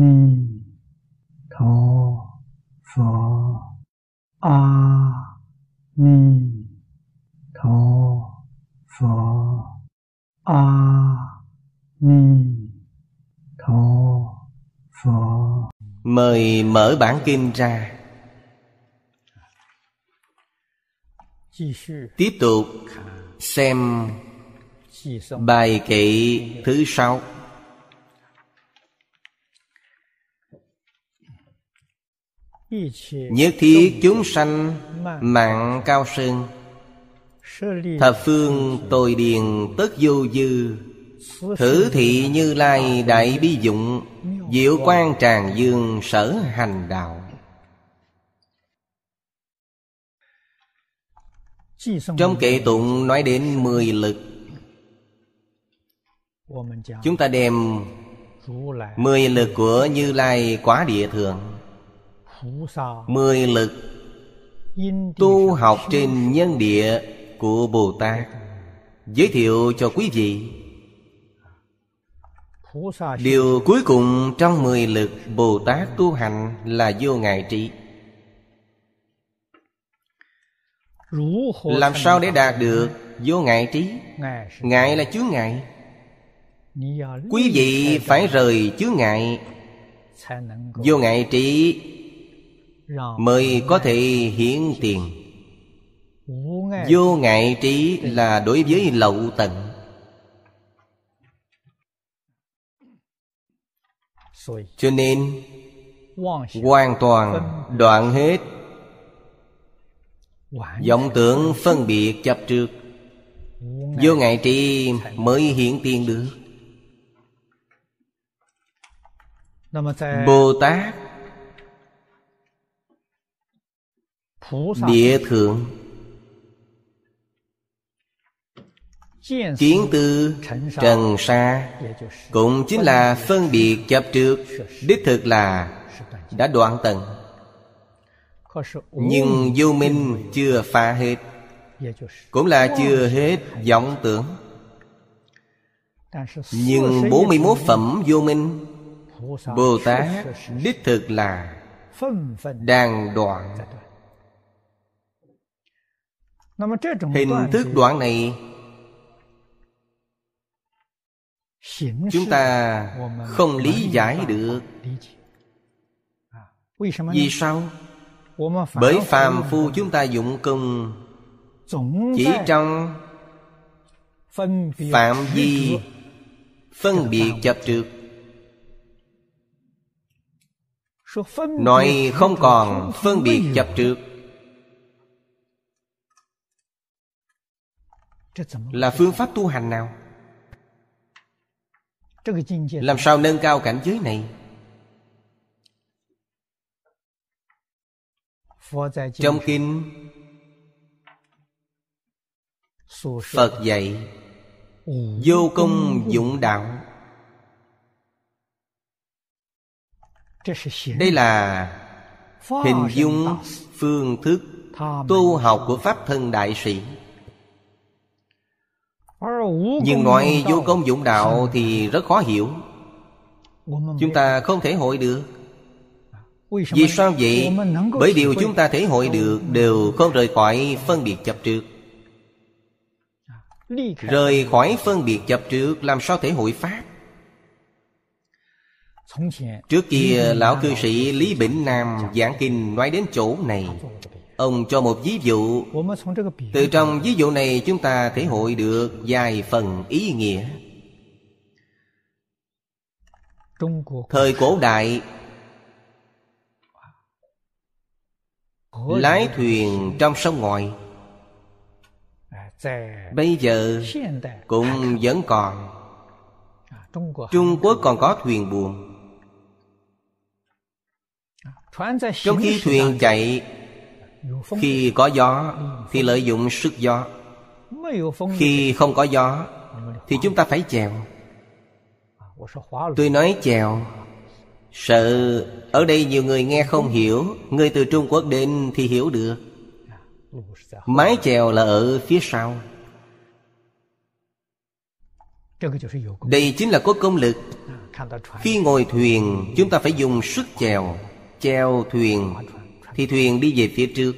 ni tho pho. A ni tho pho. A ni tho pho. Mời mở bản kinh ra. Tiếp tục xem bài kệ thứ sáu. Nhất thiết chúng sanh mạng cao sơn Thập phương tồi điền tất vô dư. Thử thị như lai đại bi dụng Diệu quan tràng dương sở hành đạo. Trong kệ tụng nói đến mười lực Chúng ta đem mười lực của Như Lai quá địa thường mười lực tu học trên nhân địa của bồ tát. Giới thiệu cho quý vị điều cuối cùng trong mười lực bồ tát tu hành là vô ngại trị. Làm sao để đạt được vô ngại trí? Ngại là chướng ngại. Quý vị phải rời chướng ngại. Vô ngại trí mới có thể hiển tiền. Vô ngại. Trí là đối với lậu tận. Cho nên hoàn toàn. đoạn hết. Vọng tưởng phân biệt chấp trước. Vô ngại. Trí mới hiển tiền được. Bồ tát Địa thượng. Kiến tư trần sa. Cũng chính là phân biệt chấp trước. Đích thực là đã đoạn tận. Nhưng vô minh chưa pha hết. Cũng là chưa hết vọng tưởng. Nhưng 41 phẩm vô minh. Bồ Tát đích thực là Đang đoạn hình thức đoạn này chúng ta không lý giải được. vì sao bởi phàm phu chúng ta dụng công chỉ trong phạm vi phân biệt chập trượt。nói không còn phân biệt chập trượt。là phương pháp tu hành nào? Làm sao nâng cao cảnh giới này? Trong kinh phật dạy vô công dụng đạo. Đây là hình dung phương thức tu học của pháp thân đại sĩ. Nhưng nói vô công dụng đạo thì rất khó hiểu. Chúng ta không thể hội được. Vì sao vậy? Bởi điều chúng ta thể hội được Đều không rời khỏi phân biệt chấp trước. Rời khỏi phân biệt chấp trước Làm sao thể hội Pháp? Trước kia, lão cư sĩ Lý Bỉnh Nam giảng kinh nói đến chỗ này. Ông cho một ví dụ. Từ trong ví dụ này chúng ta thể hội được vài phần ý nghĩa. Thời cổ đại, Lái thuyền trong sông ngoài Bây giờ cũng vẫn còn. Trung Quốc còn có thuyền buồm. Trong khi thuyền chạy khi có gió, thì lợi dụng sức gió. Khi không có gió, thì chúng ta phải chèo. Tôi nói chèo. Sợ ở đây nhiều người nghe không hiểu. Người từ trung quốc đến thì hiểu được. Mái chèo là ở phía sau. Đây chính là có công lực. Khi ngồi thuyền, Chúng ta phải dùng sức chèo. Chèo thuyền. Thì thuyền đi về phía trước.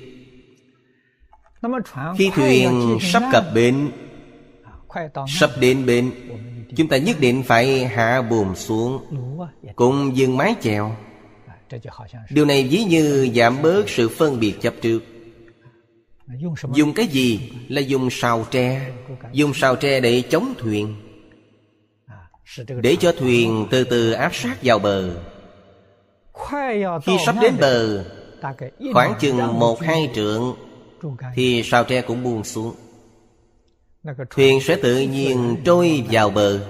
Khi thuyền sắp cập bến, Sắp đến bến. Chúng ta nhất định phải hạ buồm xuống, Cùng dừng mái chèo. Điều này ví như giảm bớt sự phân biệt chấp trước. Dùng cái gì là dùng sào tre, Dùng sào tre để chống thuyền. Để cho thuyền từ từ áp sát vào bờ. Khi sắp đến bờ Khoảng chừng một, hai trượng Thì sao tre cũng buông xuống. Thuyền sẽ tự nhiên trôi vào bờ.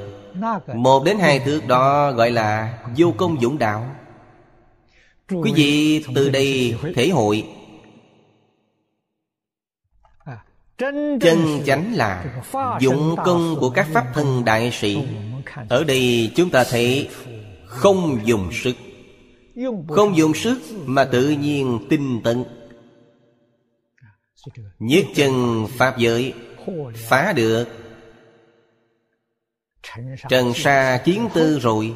Một đến hai thước đó gọi là vô công dũng đạo Quý vị từ đây thể hội. Chân chánh là dụng công của các pháp thân đại sĩ. Ở đây chúng ta thấy không dùng sức. Không dùng sức mà tự nhiên tinh tận Nhất chân Pháp giới, Phá được. Trần Sa kiến tư rồi,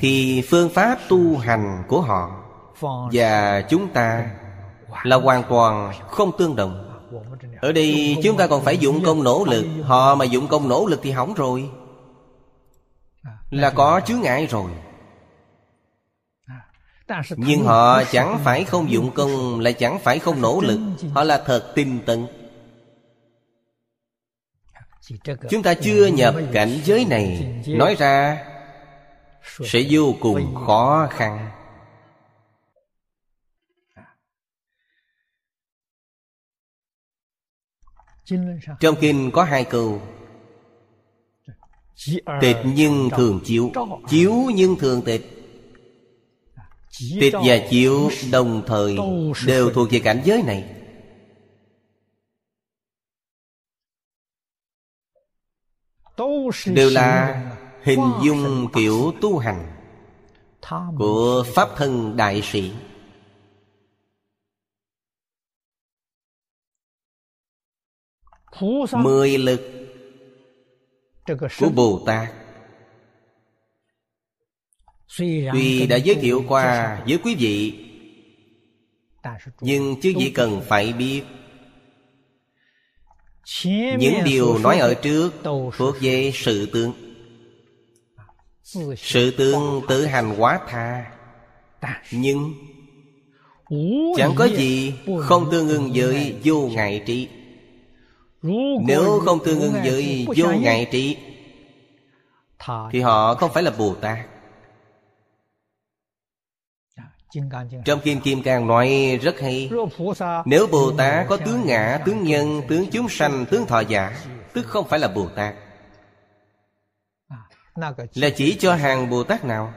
Thì phương pháp tu hành của họ Và chúng ta Là hoàn toàn không tương đồng. Ở đây chúng ta còn phải dụng công nỗ lực. Họ mà dụng công nỗ lực thì hỏng rồi, Là có chướng ngại rồi nhưng họ chẳng phải không dụng công Lại chẳng phải không nỗ lực. Họ là thật tinh tấn. Chúng ta chưa nhập cảnh giới này. Nói ra Sẽ vô cùng khó khăn. Trong kinh có hai câu. Tịch nhưng thường chiếu. Chiếu nhưng thường tịch Tịch và chiếu đồng thời Đều thuộc về cảnh giới này. Đều là hình dung kiểu tu hành Của Pháp Thân Đại Sĩ. Mười lực Của Bồ Tát tuy đã giới thiệu qua với quý vị nhưng chứ gì cần phải biết. Những điều nói ở trước thuộc về sự tương. Sự tương tự hành quá tha. nhưng chẳng có gì không tương ứng với vô ngại trí. Nếu không tương ứng với vô ngại trí thì họ không phải là bồ tát. Trong Kim Kim Cang nói rất hay. Nếu Bồ Tát có tướng ngã, tướng nhân, tướng chúng sanh, tướng thọ giả Tức không phải là Bồ Tát. À, là chỉ cho hàng Bồ Tát nào?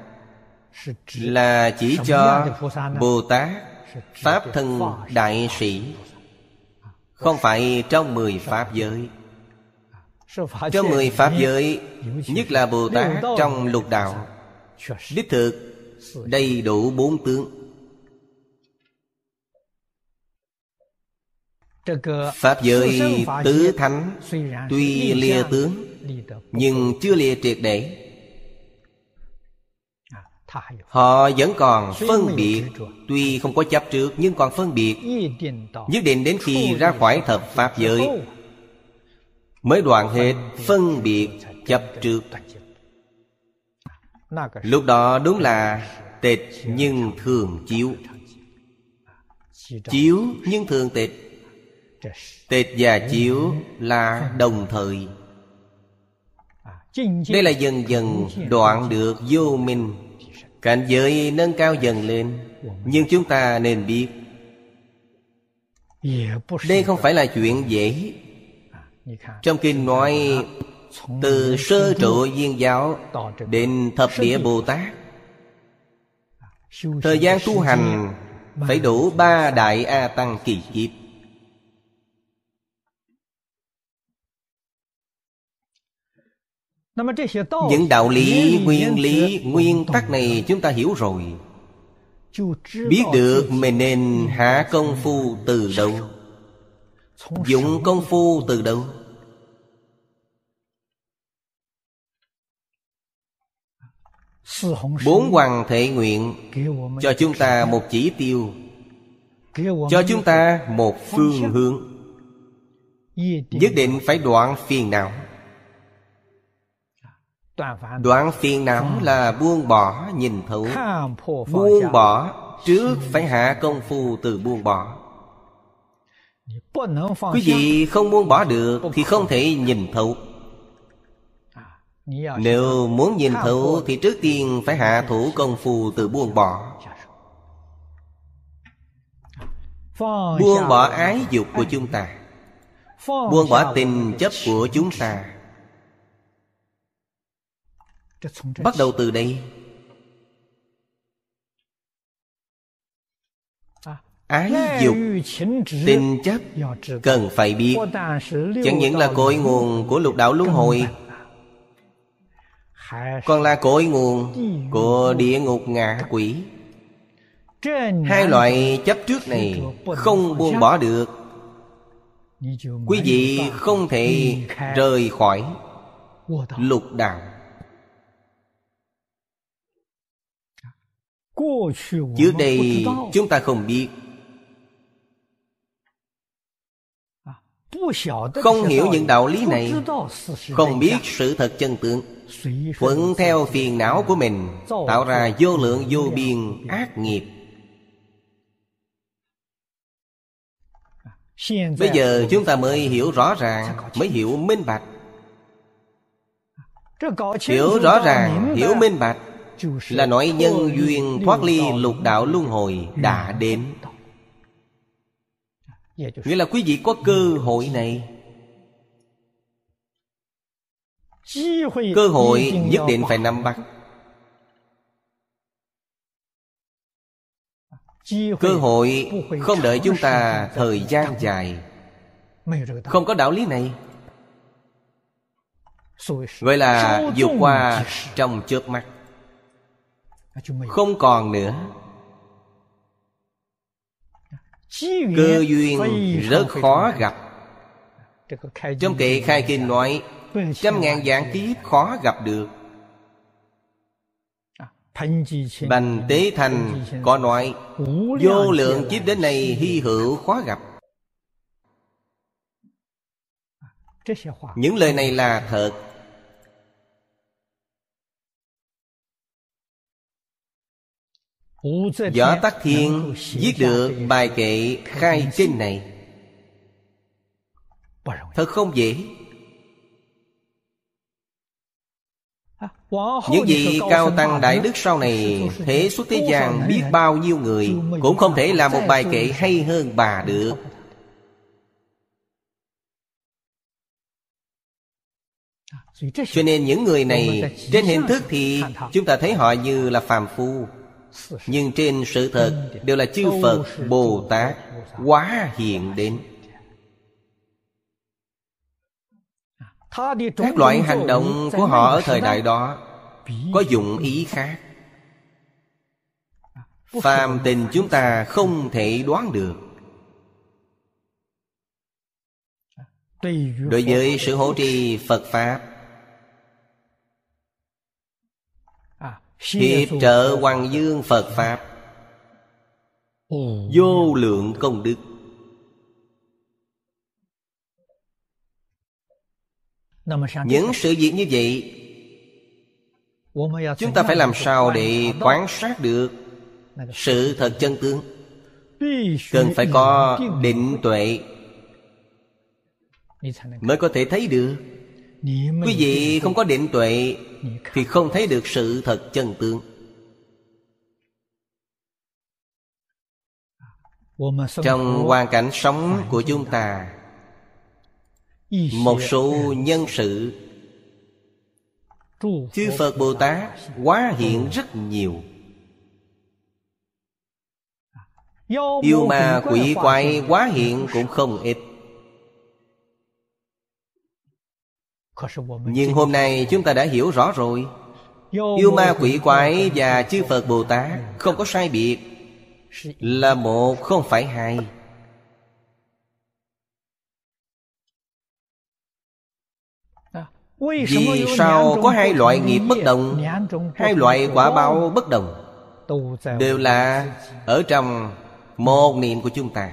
Là chỉ cho Bồ Tát Pháp thân đại sĩ. Không phải trong mười Pháp giới. Trong mười Pháp giới Nhất là Bồ Tát trong lục đạo. Đích thực đầy đủ bốn tướng. Pháp giới tứ thánh tuy lìa tướng nhưng chưa lìa triệt để. Họ vẫn còn phân biệt tuy không có chấp trước nhưng còn phân biệt. Nhất định đến khi ra khỏi thập pháp giới. mới đoạn hết phân biệt chấp trước. Lúc đó đúng là tịch nhưng thường chiếu. Chiếu nhưng thường tịch Tịch và chiếu là đồng thời. Đây là dần dần đoạn được vô minh. Cảnh giới nâng cao dần lên, Nhưng chúng ta nên biết. Đây không phải là chuyện dễ. Trong kinh nói từ sơ trụ duyên giáo Đến thập địa Bồ Tát. Thời gian tu hành Phải đủ ba đại A Tăng kỳ kiếp. Những đạo lý, nguyên lý, nguyên tắc này chúng ta hiểu rồi. Biết được mình nên hạ công phu từ đâu? Dụng công phu từ đâu? Bốn hoàng thể nguyện Cho chúng ta một chỉ tiêu. Cho chúng ta một phương hướng. Nhất định phải đoạn phiền não. Đoạn phiền não là buông bỏ nhìn thấu. Buông bỏ trước phải hạ công phu từ buông bỏ. Quý vị không buông bỏ được Thì không thể nhìn thấu. Nếu muốn nhìn thấu thì trước tiên phải hạ thủ công phu từ buông bỏ. Buông bỏ. Ái dục của chúng ta. Buông bỏ tình chấp của chúng ta. Bắt đầu từ đây. Ái dục Tình chấp Cần phải biết. Chẳng những là cội nguồn của lục đạo luân hồi còn là cội nguồn của địa ngục ngạ quỷ. Hai loại chấp trước này không buông bỏ được. Quý vị không thể rời khỏi lục đạo. Trước đây chúng ta không biết. Không hiểu những đạo lý này Không biết sự thật chân tướng Thuận theo phiền não của mình Tạo ra vô lượng vô biên ác nghiệp。Bây giờ chúng ta mới hiểu rõ ràng Mới hiểu minh bạch。Hiểu rõ ràng, hiểu minh bạch Là nói nhân duyên thoát ly lục đạo luân hồi đã đến。Nghĩa là quý vị có cơ hội này. Cơ hội nhất định phải nắm bắt. Cơ hội không đợi chúng ta thời gian dài. Không có đạo lý này. Vậy là vượt qua trong chớp mắt. Không còn nữa. Cơ duyên rất khó gặp. Trong kệ khai kinh nói Trăm ngàn dạng kiếp khó gặp được. Bành Tế Thành có nói Vô lượng kiếp đến này hy hữu khó gặp. Những lời này là thật. Võ Tắc Thiên viết được bài kệ khai kinh này Thật không dễ Những gì cao tăng đại đức sau này Thế xuất thế gian biết bao nhiêu người Cũng không thể làm một bài kệ hay hơn bà được Cho nên những người này Trên hình thức thì Chúng ta thấy họ như là phàm phu nhưng trên sự thật Đều là chư Phật, Bồ Tát Quá hiện đến. Các loại hành động của họ ở thời đại đó. Có dụng ý khác. Phàm tình chúng ta không thể đoán được. Đối với sự hỗ trì Phật Pháp Hiệp trợ Hoàng Dương Phật Pháp. Vô lượng công đức. Những sự việc như vậy Chúng ta phải làm sao để quan sát được Sự thật chân tướng? Cần phải có định tuệ Mới có thể thấy được Quý vị không có định tuệ Thì không thấy được sự thật chân tướng. Trong hoàn cảnh sống của chúng ta Một số nhân sự Chư Phật Bồ Tát Quá hiện rất nhiều. Yêu ma quỷ quái quá hiện cũng không ít Nhưng hôm nay chúng ta đã hiểu rõ rồi. Yêu ma quỷ quái và chư Phật Bồ Tát Không có sai biệt. Là một không phải hai. Vì sao có hai loại nghiệp bất đồng Hai loại quả báo bất đồng? Đều là ở trong một niệm của chúng ta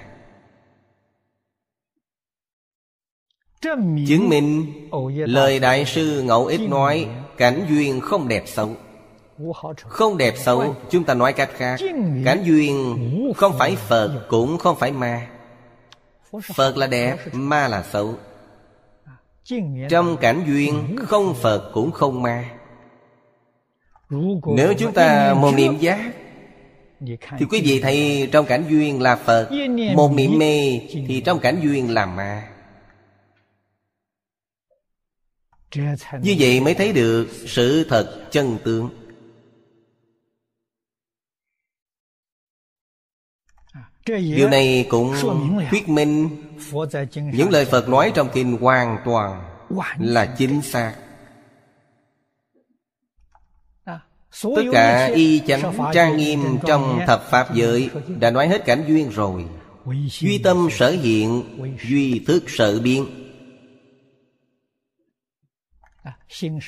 Chứng minh lời Đại sư Ngẫu Ích nói, Cảnh duyên không đẹp xấu. Không đẹp xấu, Chúng ta nói cách khác, Cảnh duyên không phải Phật Cũng không phải ma. Phật là đẹp, Ma là xấu. Trong cảnh duyên Không Phật cũng không ma. Nếu chúng ta một niệm giác, Thì quý vị thấy trong cảnh duyên là Phật, Một niệm mê Thì trong cảnh duyên là ma. Như vậy mới thấy được sự thật chân tướng. Điều này cũng thuyết minh Những lời Phật nói trong kinh hoàn toàn là chính xác. Tất cả y chánh trang nghiêm trong thập Pháp giới Đã nói hết cảnh duyên rồi. Duy tâm sở hiện Duy thức sở biến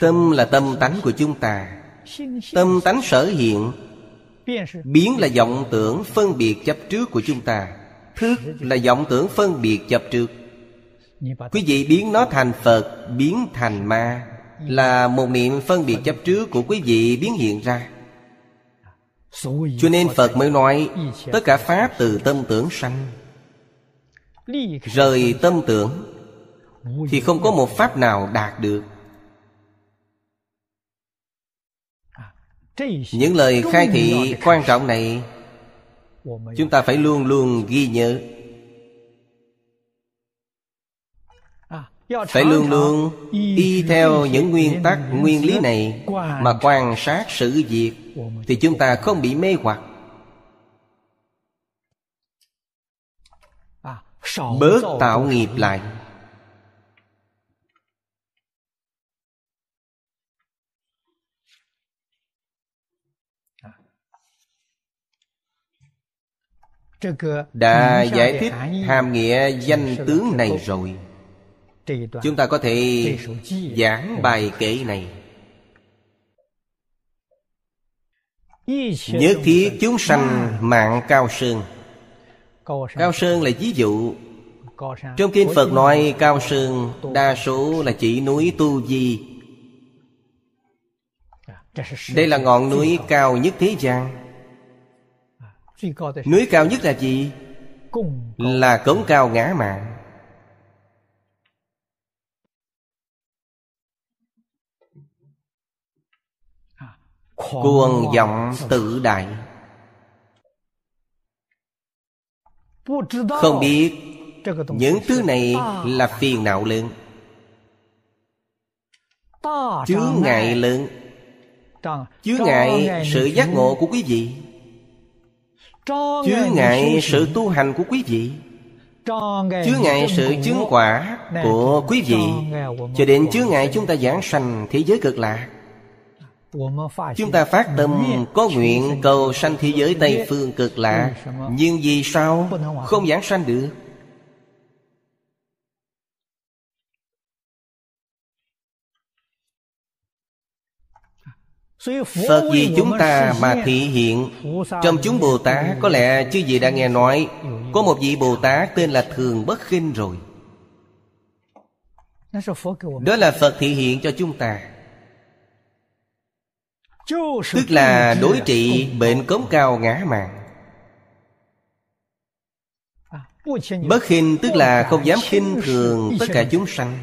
Tâm là tâm tánh của chúng ta. Tâm tánh sở hiện Biến là vọng tưởng phân biệt chấp trước của chúng ta. Thức là vọng tưởng phân biệt chấp trước. Quý vị biến nó thành Phật Biến thành ma Là một niệm phân biệt chấp trước của quý vị biến hiện ra. Cho nên Phật mới nói Tất cả Pháp từ tâm tưởng sanh Rời tâm tưởng Thì không có một Pháp nào đạt được những lời khai thị quan trọng này, chúng ta phải luôn luôn ghi nhớ. Phải luôn luôn y theo những nguyên tắc, nguyên lý này mà quan sát sự việc, thì chúng ta không bị mê hoặc. Bớt tạo nghiệp lại. Đã giải thích hàm nghĩa danh tướng này rồi chúng ta có thể giảng bài kể này nhất thiết chúng sanh mạng cao sơn cao sơn là ví dụ trong kinh phật nói cao sơn đa số là chỉ núi tu di đây là ngọn núi cao nhất thế gian Núi cao nhất là gì? Là cống cao ngã mạng. Cuồng vọng tự đại. Không biết Những thứ này là phiền não lớn. Chướng ngại lớn. Chướng ngại sự giác ngộ của quý vị chứa ngại sự tu hành của quý vị. Chứa ngại sự chứng quả của quý vị. cho đến chứa ngại chúng ta giảng sanh thế giới cực lạc. Chúng ta phát tâm có nguyện cầu sanh thế giới tây phương cực lạc. nhưng vì sao không giảng sanh được Phật vì chúng ta mà thị hiện. Trong chúng Bồ Tát, Có lẽ chứ gì đã nghe nói, Có một vị Bồ Tát tên là Thường Bất khinh rồi. Đó là Phật thị hiện cho chúng ta. Tức là đối trị bệnh cống cao ngã mạng Bất khinh tức là không dám khinh thường tất cả chúng sanh.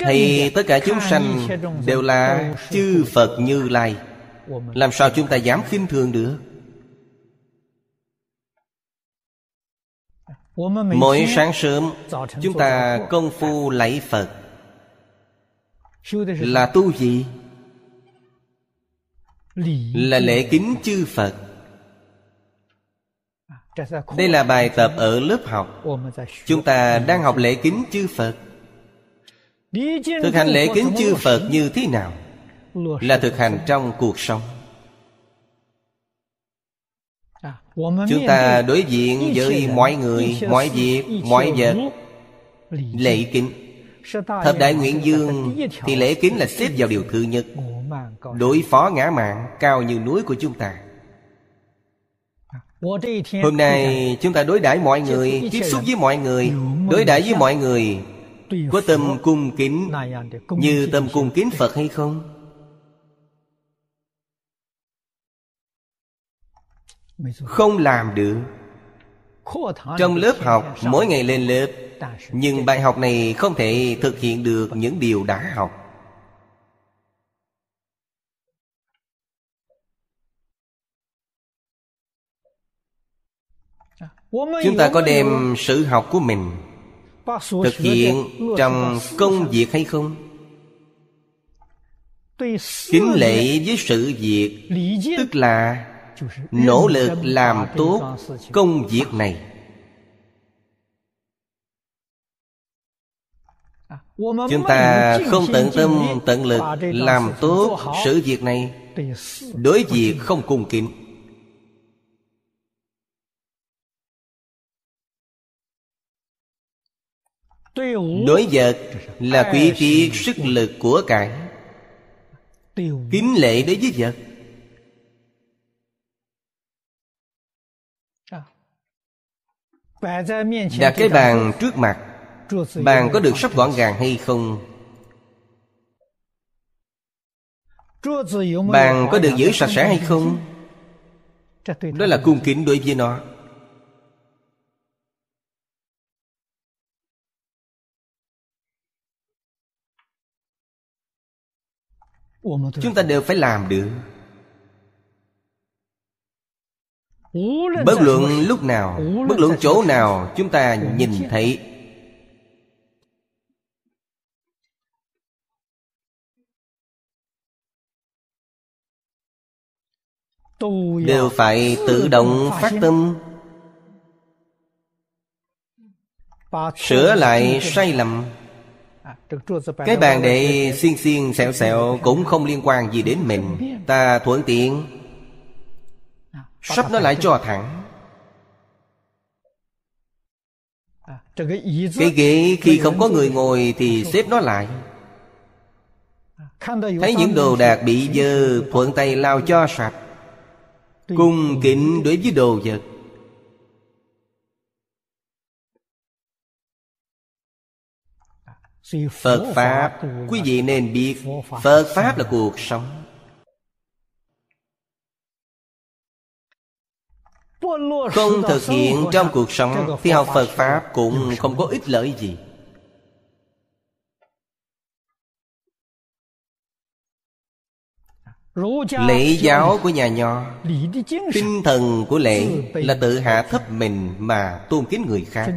Thì tất cả chúng sanh đều là chư phật như lai. Làm sao chúng ta dám khinh thường được? Mỗi sáng sớm chúng ta công phu lạy phật. Là tu gì? Là lễ kính chư phật. Đây là bài tập ở lớp học. Chúng ta đang học lễ kính chư phật Thực hành lễ kính chư Phật như thế nào? Là thực hành trong cuộc sống. Chúng ta đối diện với mọi người, mọi việc, mọi vật. Lễ kính. Thập đại nguyện dương Thì lễ kính là xếp vào điều thứ nhất. Đối phó ngã mạng cao như núi của chúng ta. Hôm nay chúng ta đối đãi mọi người Tiếp xúc với mọi người Đối đãi với mọi người có tâm cung kính Như tâm cung kính Phật hay không? Không làm được. Trong lớp học, Mỗi ngày lên lớp, Nhưng bài học này không thể thực hiện được những điều đã học. Chúng ta có đem sự học của mình. Thực hiện trong công việc hay không? Kính lệ với sự việc, Tức là nỗ lực làm tốt công việc này. Chúng ta không tận tâm, tận lực làm tốt sự việc này. Đối việc không cung kính. Đối vật là quý trí sức lực của cải. Kính lệ đối với vật. Đặt cái bàn trước mặt. Bàn có được sắp gọn gàng hay không? Bàn có được giữ sạch sẽ hay không? đó là cung kính đối với nó chúng ta đều phải làm được. Bất luận lúc nào Bất luận chỗ nào Chúng ta nhìn thấy. Đều phải tự động phát tâm. Sửa lại sai lầm Cái bàn để xiên xiên xẹo xẹo Cũng không liên quan gì đến mình. Ta thuận tiện. Sắp nó lại cho thẳng. Cái ghế khi không có người ngồi Thì xếp nó lại. Thấy những đồ đạc bị dơ Thuận tay lao cho sạch. Cung kính đối với đồ vật Phật Pháp. Quý vị nên biết Phật Pháp là cuộc sống. Không thực hiện trong cuộc sống Thì học Phật Pháp cũng không có ích lợi gì. Lễ giáo của nhà nho. Tinh thần của lễ Là tự hạ thấp mình Mà tôn kính người khác.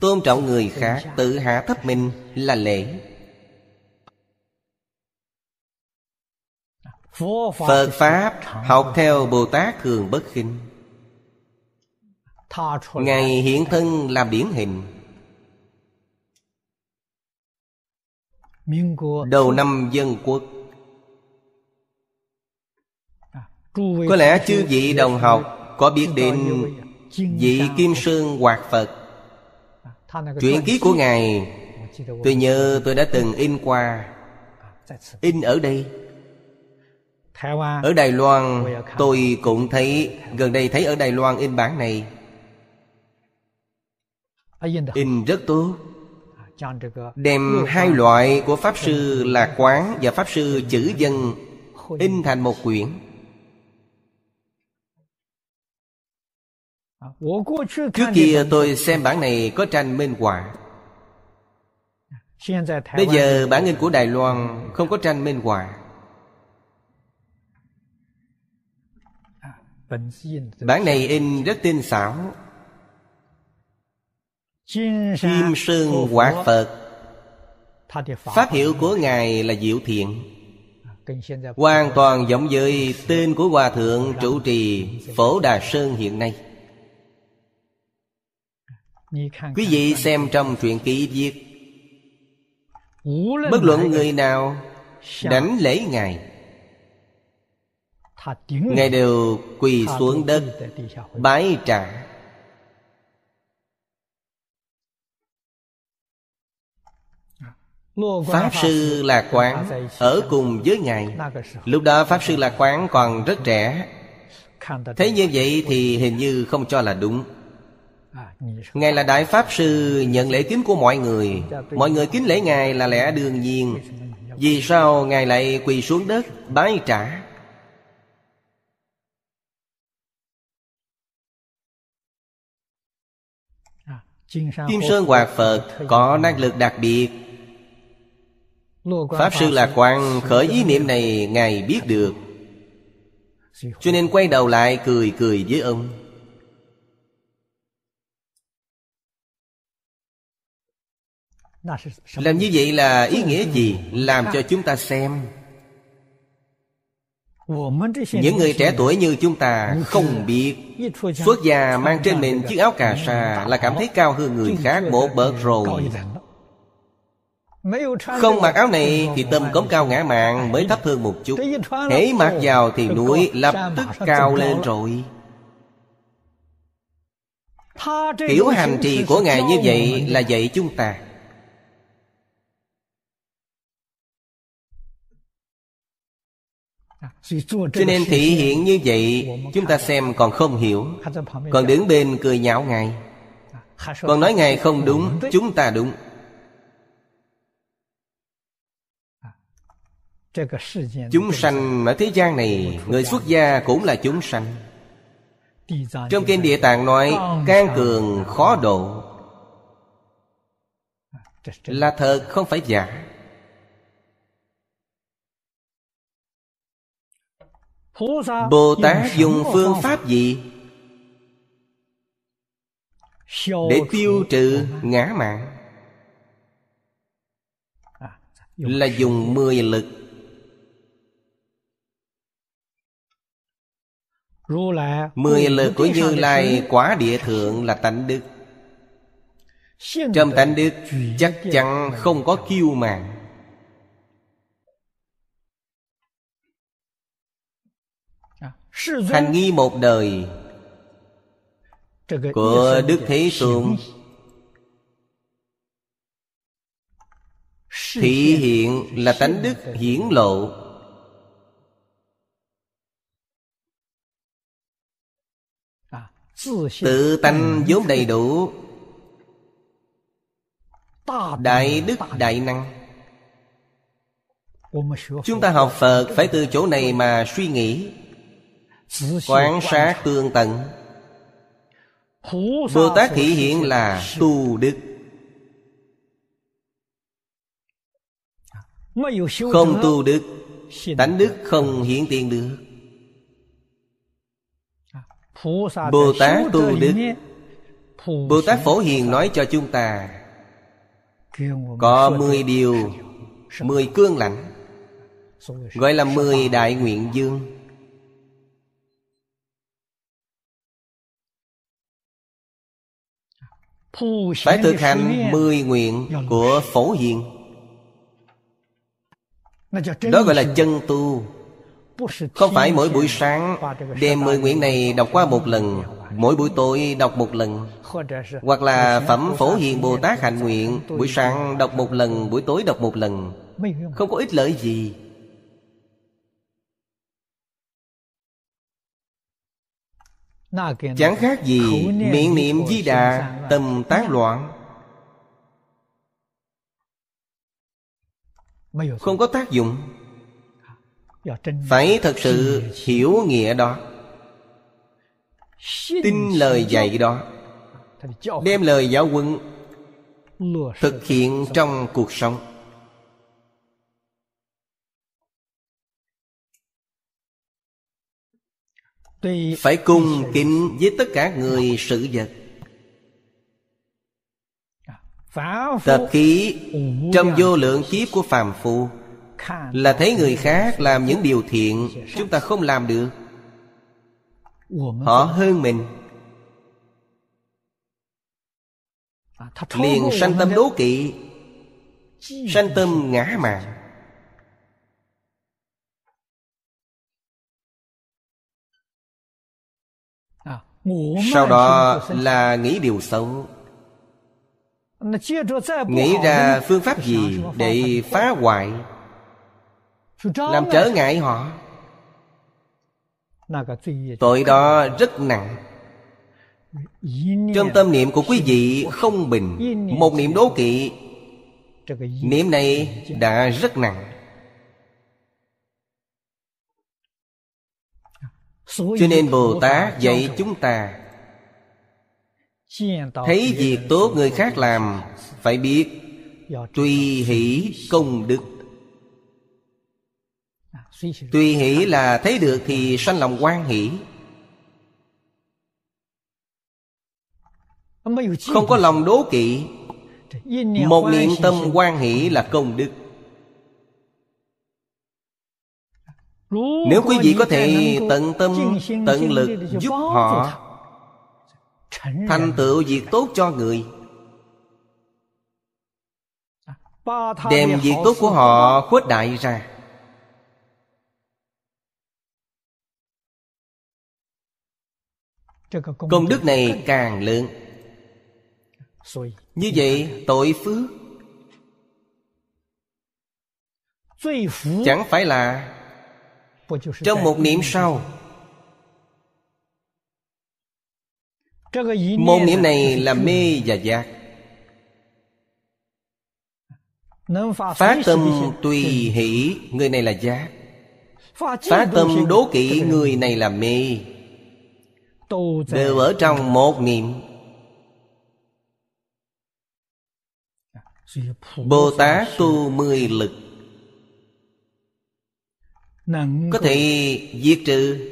Tôn trọng người khác Tự hạ thấp mình là lễ. Phật Pháp học theo Bồ Tát thường bất khinh. Ngài hiện thân làm điển hình. Đầu năm dân quốc Có lẽ chư vị đồng học Có biết đến Vị Kim Sơn Hoạt Phật. Truyện ký của Ngài Tôi nhớ tôi đã từng in qua. In ở đây. Ở Đài Loan Tôi cũng thấy Gần đây thấy ở Đài Loan in bản này. In rất tốt. Đem hai loại của pháp sư lạc quán và pháp sư chữ dân in thành một quyển trước kia tôi xem bản này có tranh minh họa bây giờ bản in của đài loan không có tranh minh họa bản này in rất tinh xảo. Kim Sơn Quạt Phật. Pháp hiệu của Ngài là Diệu Thiện. Hoàn toàn giống với tên của Hòa Thượng trụ trì Phổ Đà Sơn hiện nay Quý vị xem trong truyện ký viết. Bất luận người nào đánh lễ Ngài ngài đều quỳ xuống đất bái trả Pháp Sư Lạc Quán Ở cùng với Ngài. Lúc đó Pháp Sư Lạc Quán còn rất trẻ. Thế như vậy thì hình như không cho là đúng À, Ngài là Đại Pháp Sư, nhận lễ kính của mọi người. Mọi người kính lễ Ngài là lẽ đương nhiên. Vì sao Ngài lại quỳ xuống đất bái trả? Kim Sơn Hoạt Phật có năng lực đặc biệt. Pháp Sư Lạc Quang khởi ý niệm này Ngài biết được. Cho nên quay đầu lại cười cười với ông. Làm như vậy là ý nghĩa gì? Làm cho chúng ta xem. Những người trẻ tuổi như chúng ta không biết. Xuất gia mang trên mình chiếc áo cà sa Là cảm thấy cao hơn người khác một bậc rồi. Không mặc áo này thì tâm cống cao ngã mạng Mới thấp hơn một chút. Hễ mặc vào thì núi lập tức cao lên rồi. Kiểu hành trì của Ngài như vậy là dạy chúng ta Cho nên thị hiện như vậy Chúng ta xem còn không hiểu. Còn đứng bên cười nhạo Ngài. Còn nói Ngài không đúng Chúng ta đúng. Chúng sanh ở thế gian này Người xuất gia cũng là chúng sanh. Trong kinh Địa Tạng nói Can cường khó độ. Là thật không phải giả Bồ Tát dùng phương pháp gì? Để tiêu trừ ngã mạng. Là dùng mười lực. Mười lực của Như Lai quả địa thượng là tánh đức. Trong tánh đức chắc chắn không có kiêu mạng Hành nghi một đời Của Đức Thế Tôn. Thị hiện là tánh đức hiển lộ. Tự tánh vốn đầy đủ. Đại đức đại năng. Chúng ta học Phật phải từ chỗ này mà suy nghĩ Quán sát tương tận. Bồ Tát thị hiện là tu đức. Không tu đức Tánh đức không hiện tiền được. Bồ Tát tu đức. Bồ Tát Phổ Hiền nói cho chúng ta Có mười điều Mười cương lãnh Gọi là mười đại nguyện dương Phải thực hành mười nguyện của Phổ Hiền. Đó gọi là chân tu. Không phải mỗi buổi sáng Đem mười nguyện này đọc qua một lần Mỗi buổi tối đọc một lần. Hoặc là Phẩm Phổ Hiền Bồ Tát Hạnh Nguyện Buổi sáng đọc một lần Buổi tối đọc một lần. Không có ích lợi gì Chẳng khác gì miệng niệm di đà Tâm tán loạn. Không có tác dụng. Phải thật sự hiểu nghĩa đó. Tin lời dạy đó. Đem lời giáo huấn Thực hiện trong cuộc sống phải cung kính với tất cả người sự vật. Tập khí trong vô lượng kiếp của phàm phu. Là thấy người khác làm những điều thiện chúng ta không làm được. Họ hơn mình. Liền sanh tâm đố kỵ sanh tâm ngã mạn sau đó là nghĩ điều xấu. Nghĩ ra phương pháp gì để phá hoại làm trở ngại họ? Tội đó rất nặng. Trong tâm niệm của quý vị không bình một niệm đố kỵ. niệm này đã rất nặng cho nên bồ tát dạy chúng ta thấy việc tốt người khác làm phải biết tùy hỷ công đức. Tùy hỷ là thấy được thì sanh lòng quan hỷ. Không có lòng đố kỵ. Một niệm tâm quan hỷ là công đức Nếu quý vị có thể tận tâm, tận lực giúp họ Thành tựu việc tốt cho người. Đem việc tốt của họ khuếch đại ra. Công đức này càng lớn. Như vậy tội phước Chẳng phải là trong một niệm sau. một niệm này là mê và giác. phát tâm tùy hỷ người này là giác. Phát tâm đố kỵ người này là mê. Đều ở trong một niệm. Bồ tát tu mười lực có thể diệt trừ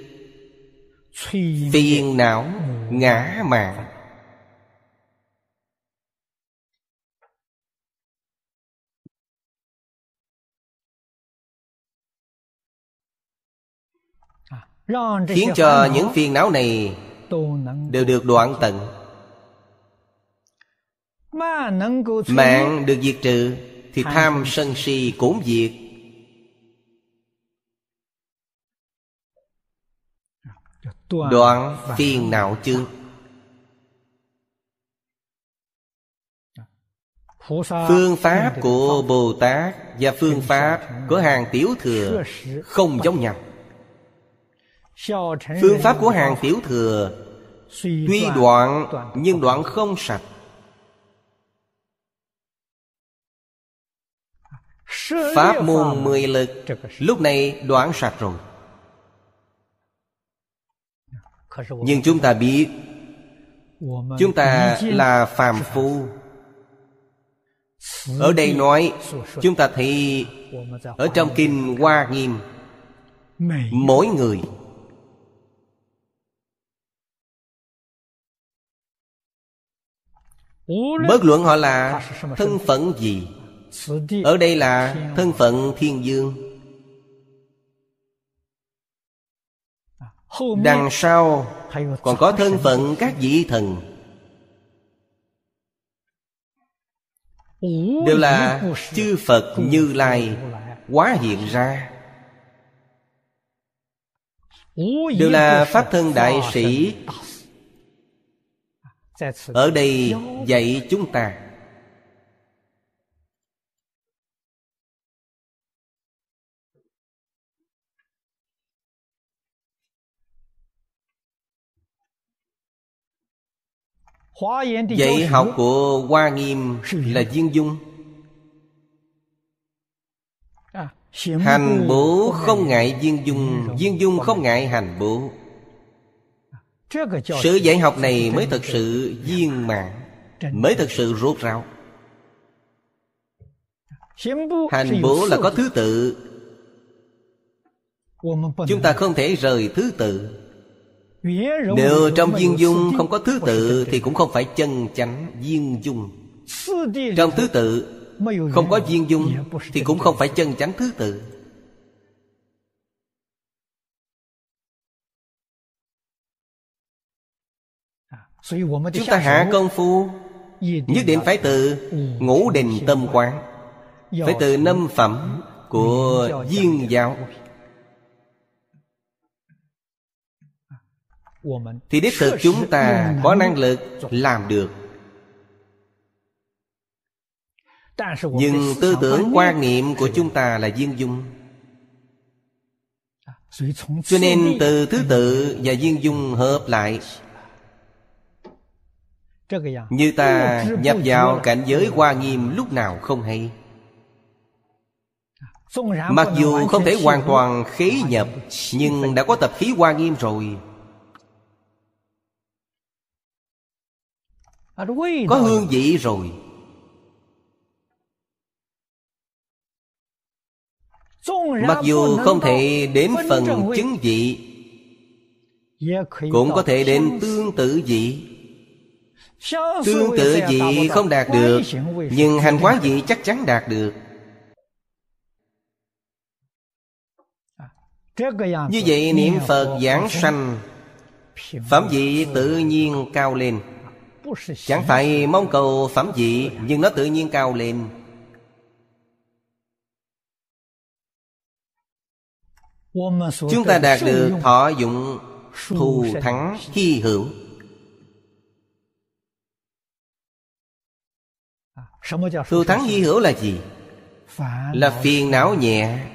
phiền não ngã mạn khiến cho những phiền não này đều được đoạn tận. Mạng được diệt trừ thì tham sân si cũng diệt đoạn phiền não chương phương pháp của bồ tát và phương pháp của hàng tiểu thừa không giống nhau. Phương pháp của hàng tiểu thừa tuy đoạn nhưng đoạn không sạch. Pháp môn mười lực lúc này đoạn sạch rồi nhưng chúng ta biết chúng ta là phàm phu ở đây nói chúng ta thấy ở trong kinh hoa nghiêm mỗi người bất luận họ là thân phận gì ở đây là thân phận thiên dương Đằng sau còn có thân phận các vị thần. Đều là chư Phật Như Lai Quá hiện ra. Đều là Pháp thân đại sĩ. Ở đây dạy chúng ta Dạy học của Hoa Nghiêm là viên dung. Hành bố không ngại viên dung Viên dung không ngại. hành bố. Sự dạy học này mới thật sự viên mạng Mới thật sự rốt ráo. Hành bố là có thứ tự. Chúng ta không thể rời thứ tự nếu trong viên dung không có thứ tự Thì cũng không phải chân chánh viên dung. Trong thứ tự Không có viên dung Thì cũng không phải chân chánh thứ tự. Chúng ta hạ công phu Nhất định phải từ ngũ đình tâm quán Phải từ năm phẩm của viên giáo Thì đích thực chúng ta có năng lực làm được. Nhưng tư tưởng quan niệm của chúng ta là duyên dung. Cho nên từ thứ tự và duyên dung hợp lại, Như ta nhập vào cảnh giới hoa nghiêm lúc nào không hay. Mặc dù không thể hoàn toàn khí nhập, Nhưng đã có tập khí hoa nghiêm rồi. Có hương vị rồi. Mặc dù không thể đến phần chứng vị Cũng có thể đến tương tự vị. Tương tự vị không đạt được Nhưng hành quán vị chắc chắn đạt được. Như vậy niệm Phật giảng sanh Phẩm vị tự nhiên cao lên Chẳng phải mong cầu phẩm vị, Nhưng nó tự nhiên cao lên. Chúng ta đạt được thọ dụng thù thắng hy hữu. Thù thắng hy hữu là gì? Là phiền não nhẹ,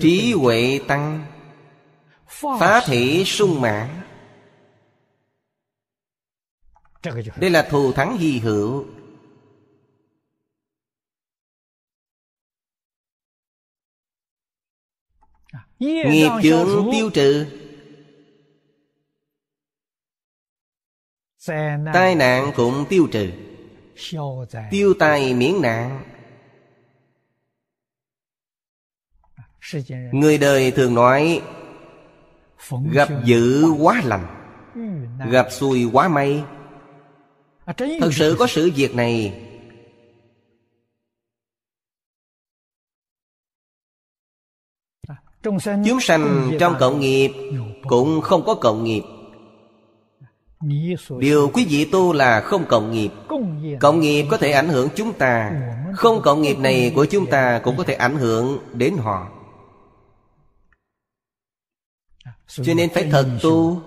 Trí huệ tăng, Phá thể sung mãn. Đây là thù thắng hy hữu. Nghiệp chướng tiêu trừ. Tai nạn cũng tiêu trừ. Tiêu tai miễn nạn. Người đời thường nói Gặp dữ quá lành Gặp xui quá may Thật sự có sự việc này. Chúng sanh trong cộng nghiệp Cũng không có cộng nghiệp. Điều quý vị tu là không cộng nghiệp. Cộng nghiệp có thể ảnh hưởng chúng ta. Không cộng nghiệp này của chúng ta Cũng có thể ảnh hưởng đến họ. Cho nên phải thật tu.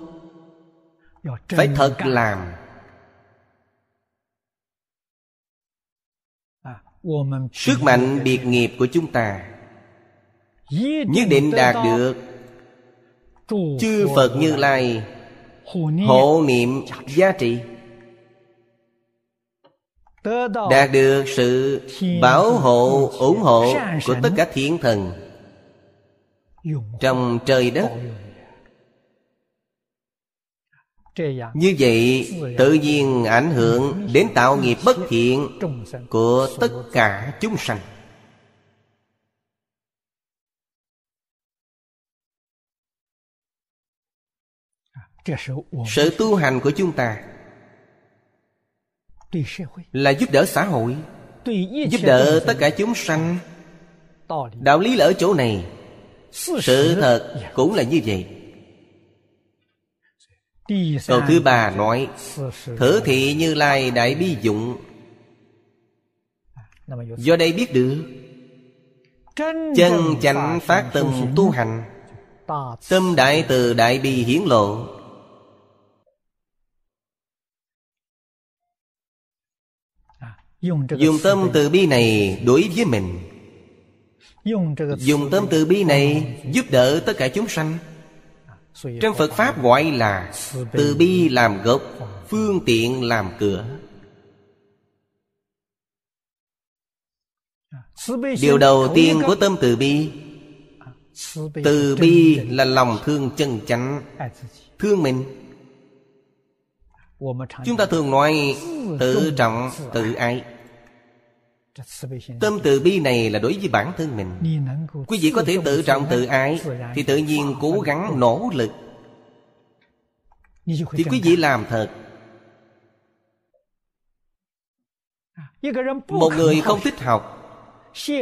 Phải thật làm Sức mạnh biệt nghiệp của chúng ta Nhất định đạt được. Chư Phật Như Lai Hộ niệm giá trị Đạt được sự bảo hộ, ủng hộ Của tất cả thiên thần Trong trời đất. Như vậy, tự nhiên ảnh hưởng đến tạo nghiệp bất thiện Của tất cả chúng sanh. Sự tu hành của chúng ta là giúp đỡ xã hội, giúp đỡ tất cả chúng sanh. Đạo lý là ở chỗ này. Sự thật cũng là như vậy câu thứ ba nói thử thị như lai đại bi dụng. do đây biết được chân chánh phát tâm tu hành tâm đại từ đại bi hiển lộ. Dùng tâm từ bi này đối với mình. Dùng tâm từ bi này giúp đỡ tất cả chúng sanh Trong Phật Pháp gọi là Từ bi làm gốc Phương tiện làm cửa. Điều đầu tiên của tâm từ bi. Từ bi là lòng thương chân chánh Thương mình. Chúng ta thường nói tự trọng, tự ái Tâm từ bi này là đối với bản thân mình. Quý vị có thể tự trọng tự ái Thì tự nhiên cố gắng nỗ lực. Thì quý vị làm thật. Một người không thích học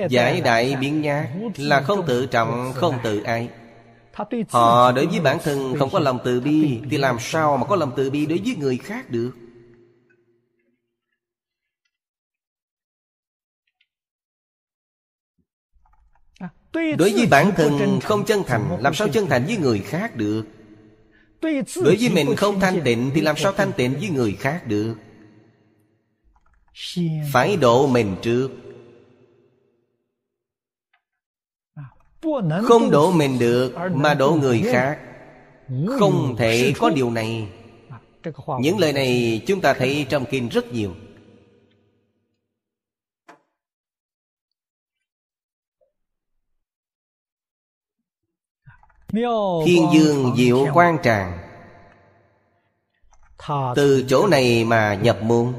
Giải đại biến nhát Là không tự trọng, không tự ái. Họ đối với bản thân không có lòng từ bi Thì làm sao mà có lòng từ bi đối với người khác được Đối với bản thân không chân thành Làm sao chân thành với người khác được? Đối với mình không thanh tịnh Thì làm sao thanh tịnh với người khác được? Phải độ mình trước. Không độ mình được Mà độ người khác. Không thể có điều này. Những lời này chúng ta thấy trong kinh rất nhiều Thiên dương diệu quan tràng Từ chỗ này mà nhập môn.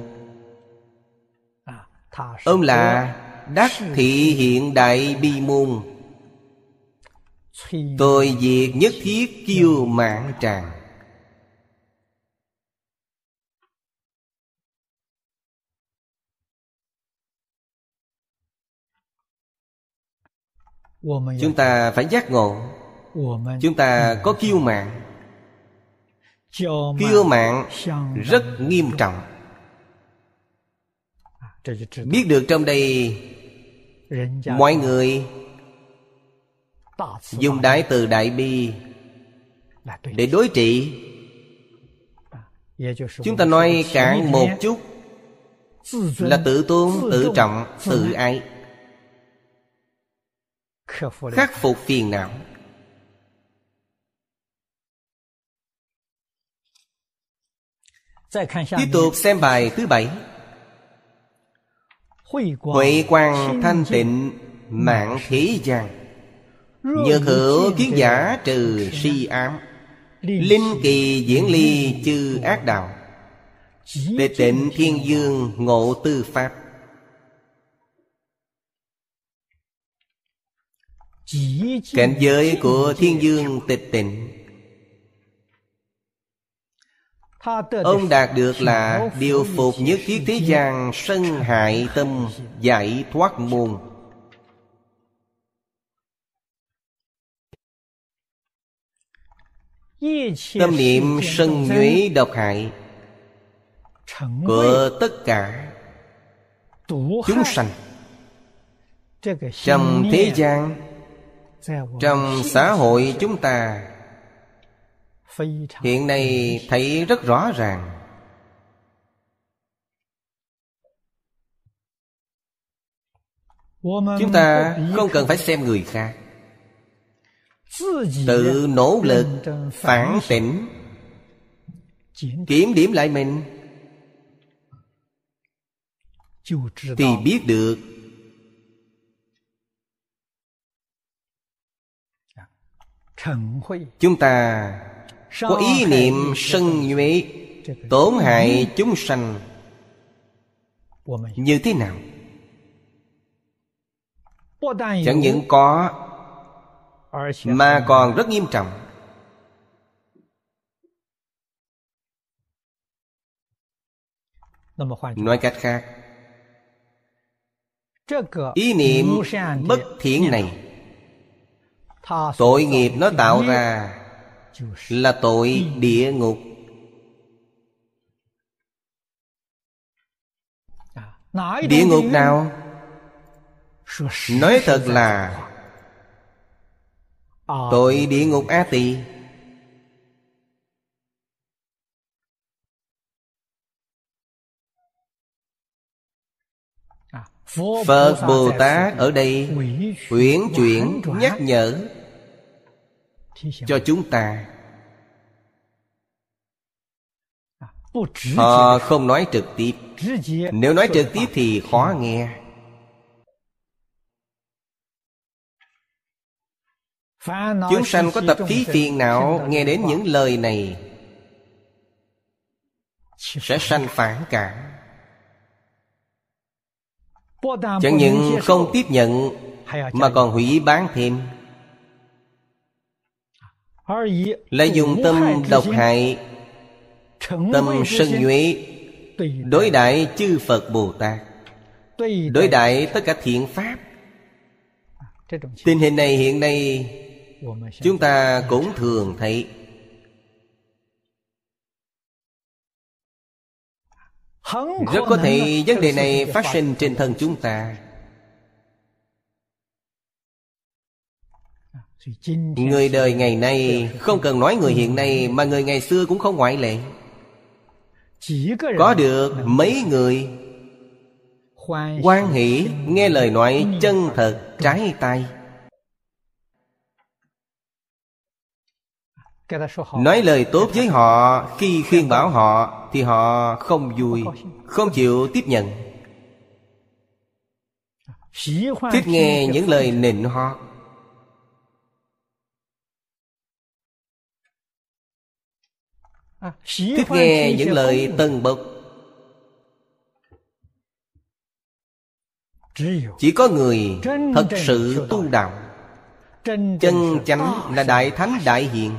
Ông là Đắc thị hiện đại bi môn. Tôi diệt nhất thiết kiêu mạng tràng. Chúng ta phải giác ngộ Chúng ta có kiêu mạng. Kiêu mạng rất nghiêm trọng. Biết được trong đây Mọi người Dùng đại từ đại bi Để đối trị. Chúng ta nói cạn một chút Là tự tôn, tự trọng, tự ái. Khắc phục phiền não Tiếp tục xem bài thứ bảy. Huệ quang thanh tịnh mạng thế gian. Nhược hữu kiến giả trừ si ám. Linh kỳ diễn ly chư ác đạo. Tệ tịnh thiên dương ngộ tư pháp. Cảnh giới của thiên dương tịch tịnh Ông đạt được là Điều phục nhất thiết thế gian Sân hại tâm Giải thoát môn. Tâm niệm sân nhuế độc hại Của tất cả Chúng sanh Trong thế gian Trong xã hội chúng ta hiện nay thấy rất rõ ràng. Chúng ta không cần phải xem người khác. tự nỗ lực phản tỉnh. kiểm điểm lại mình. Thì biết được. Chúng ta có ý niệm sân nhuế tổn hại chúng sanh. Như thế nào? Chẳng những có mà còn rất nghiêm trọng. Nói cách khác ý niệm bất thiện này tội nghiệp nó tạo ra là tội địa ngục. Địa ngục nào? Nói thật là tội địa ngục a tỳ. Phật Bồ Tát ở đây Huyển chuyển nhắc nhở cho chúng ta. họ không nói trực tiếp. Nếu nói trực tiếp thì khó nghe. Chúng sanh có tập khí phiền não nghe đến những lời này sẽ sanh phản cảm chẳng những không tiếp nhận mà còn hủy bán thêm lại dùng tâm độc hại, tâm sân nhuế, đối đại chư phật bồ tát, đối đại tất cả thiện pháp. Tình hình này hiện nay, chúng ta cũng thường thấy. Rất có thể vấn đề này phát sinh trên thân chúng ta. Người đời ngày nay Không cần nói người hiện nay Mà người ngày xưa cũng không ngoại lệ. Có được mấy người? Quan hỷ Nghe lời nói chân thật Trái tay. Nói lời tốt với họ Khi khuyên bảo họ Thì họ không vui Không? chịu tiếp nhận. Thích nghe những lời nịnh họ Thích nghe những lời tân bộc. Chỉ có người thật sự tu đạo. Chân chánh là Đại Thánh Đại Hiền.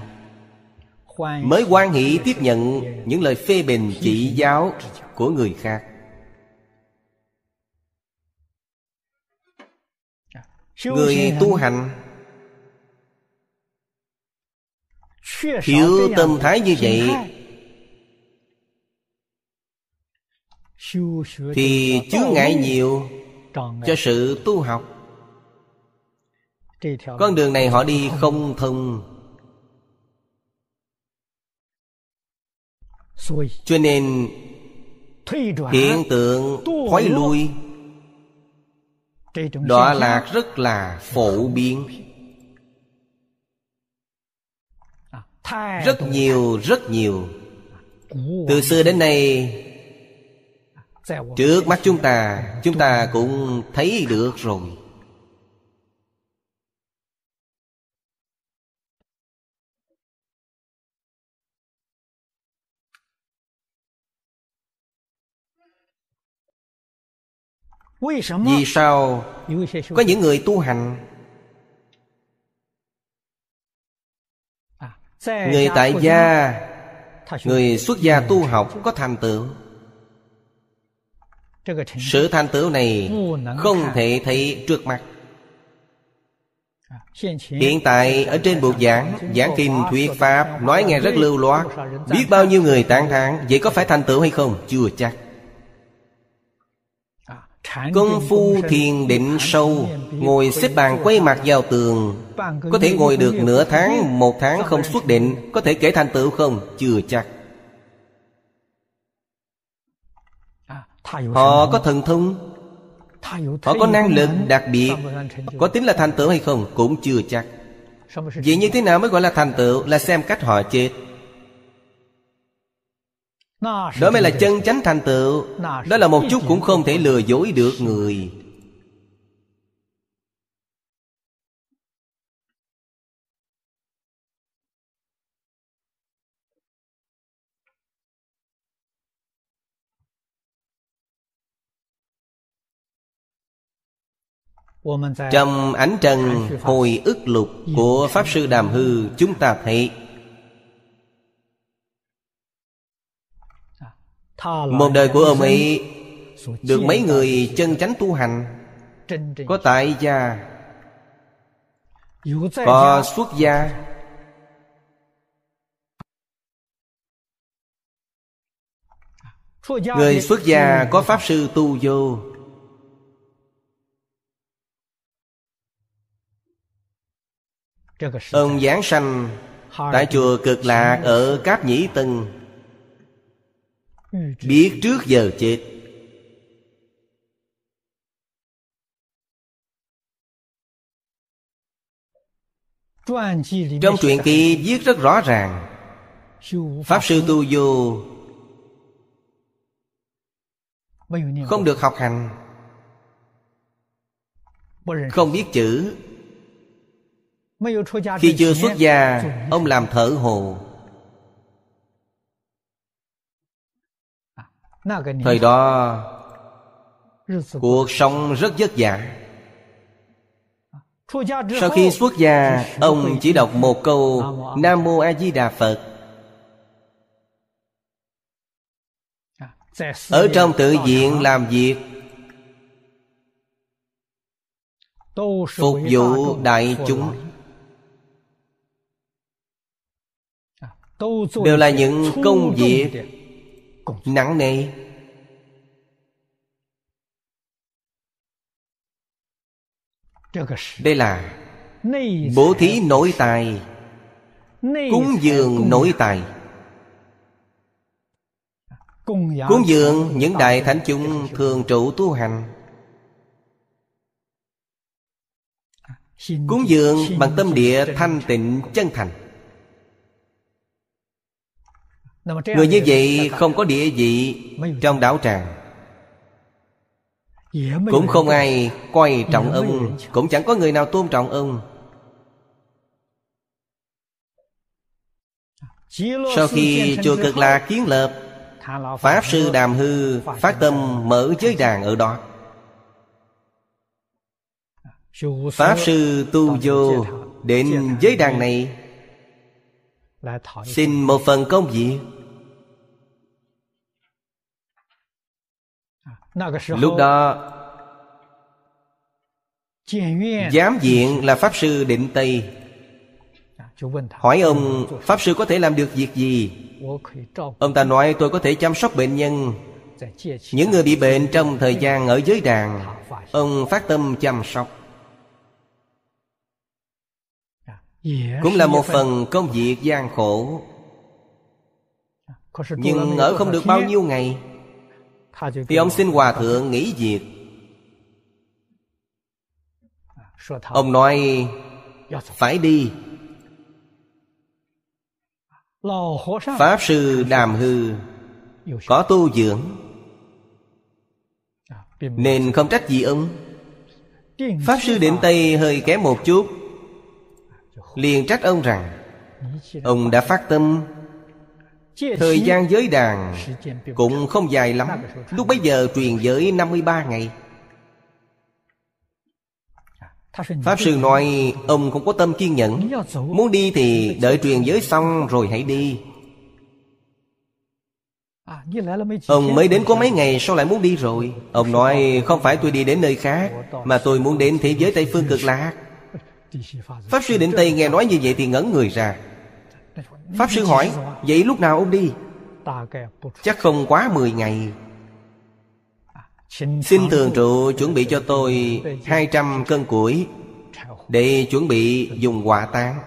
Mới quan hỷ tiếp nhận những lời phê bình chỉ giáo của người khác. Người tu hành Thiếu tâm thái như vậy Thì chướng ngại nhiều Cho sự tu học. Con đường này họ đi không thông. Cho nên Hiện tượng thoái lui Đọa lạc rất là phổ biến. Rất nhiều, rất nhiều. Từ xưa đến nay Trước mắt chúng ta Chúng ta cũng thấy được rồi. Vì sao Có những người tu hành? Người tại gia, Người xuất gia tu học có thành tựu. Sự thành tựu này Không thể thấy trước mắt. Hiện tại ở trên buộc giảng Giảng kinh thuyết pháp Nói nghe rất lưu loát. Biết bao nhiêu người tán thán Vậy có phải thành tựu hay không? Chưa chắc. Công phu thiền định sâu Ngồi xếp bàn quay mặt vào tường. Có thể ngồi được nửa tháng Một tháng không xuất định. Có thể kể thành tựu không? Chưa chắc Họ có thần thông. Họ có năng lực đặc biệt. Có tính là thành tựu hay không? Cũng chưa chắc. Vậy như thế nào mới gọi là thành tựu? Là xem cách họ chết. Đó mới là chân chánh thành tựu. Đó là một chút cũng không thể lừa dối được người Trong ánh trần hồi ức lục của Pháp Sư Đàm Hư Chúng ta thấy. Một đời của ông ấy Được mấy người chân chánh tu hành Có tại gia Có xuất gia Người xuất gia có Pháp Sư tu vô Ông Giáng sanh Tại chùa cực lạc ở Cáp Nhĩ Tân. Biết trước giờ chết. Trong truyện kỳ viết rất rõ ràng Pháp sư tu vô Không được học hành Không biết chữ Khi chưa xuất gia Ông làm thợ hồ. Thời đó Cuộc sống rất vất vả. Sau khi xuất gia Ông chỉ đọc một câu Nam Mô A Di Đà Phật. Ở trong tự viện làm việc Phục vụ đại chúng Đều là những công việc nặng nề. Đây là Bố thí nội tài Cúng dường nội tài. Cúng dường những đại thánh chúng thường trụ tu hành. Cúng dường bằng tâm địa thanh tịnh chân thành Người như vậy không có địa vị trong đạo tràng. Cũng không ai coi trọng ông Cũng chẳng có người nào tôn trọng ông. Sau khi chùa cực lạc kiến lập Pháp sư Đàm Hư phát tâm mở giới đàn ở đó. Pháp sư Tu Vô đến giới đàn này. Xin một phần công việc Lúc đó Giám diện là Pháp Sư Định Tây. Hỏi ông Pháp Sư có thể làm được việc gì? Ông ta nói tôi có thể chăm sóc bệnh nhân. Những người bị bệnh trong thời gian ở giới đàn Ông phát tâm chăm sóc. Cũng là một phần công việc gian khổ. Nhưng ở không được bao nhiêu ngày Thì ông xin hòa thượng nghỉ việc. Ông nói Phải đi. Pháp sư Đàm Hư Có tu dưỡng. Nên không trách gì ông. Pháp sư Định Tây hơi kém một chút. Liền trách ông rằng Ông đã phát tâm Thời gian giới đàn Cũng không dài lắm. Lúc bấy giờ truyền giới 53 ngày. Pháp Sư nói Ông không có tâm kiên nhẫn. Muốn đi thì đợi truyền giới xong rồi hãy đi. Ông mới đến có mấy ngày Sao lại muốn đi rồi? Ông nói không phải tôi đi đến nơi khác Mà tôi muốn đến thế giới Tây Phương cực lạc. Pháp Sư Định Tây nghe nói như vậy thì ngẩn người ra Pháp Sư hỏi, Vậy lúc nào ông đi? Chắc không quá 10 ngày. Xin thường trụ chuẩn bị cho tôi 200 cân củi Để chuẩn bị dùng hỏa táng.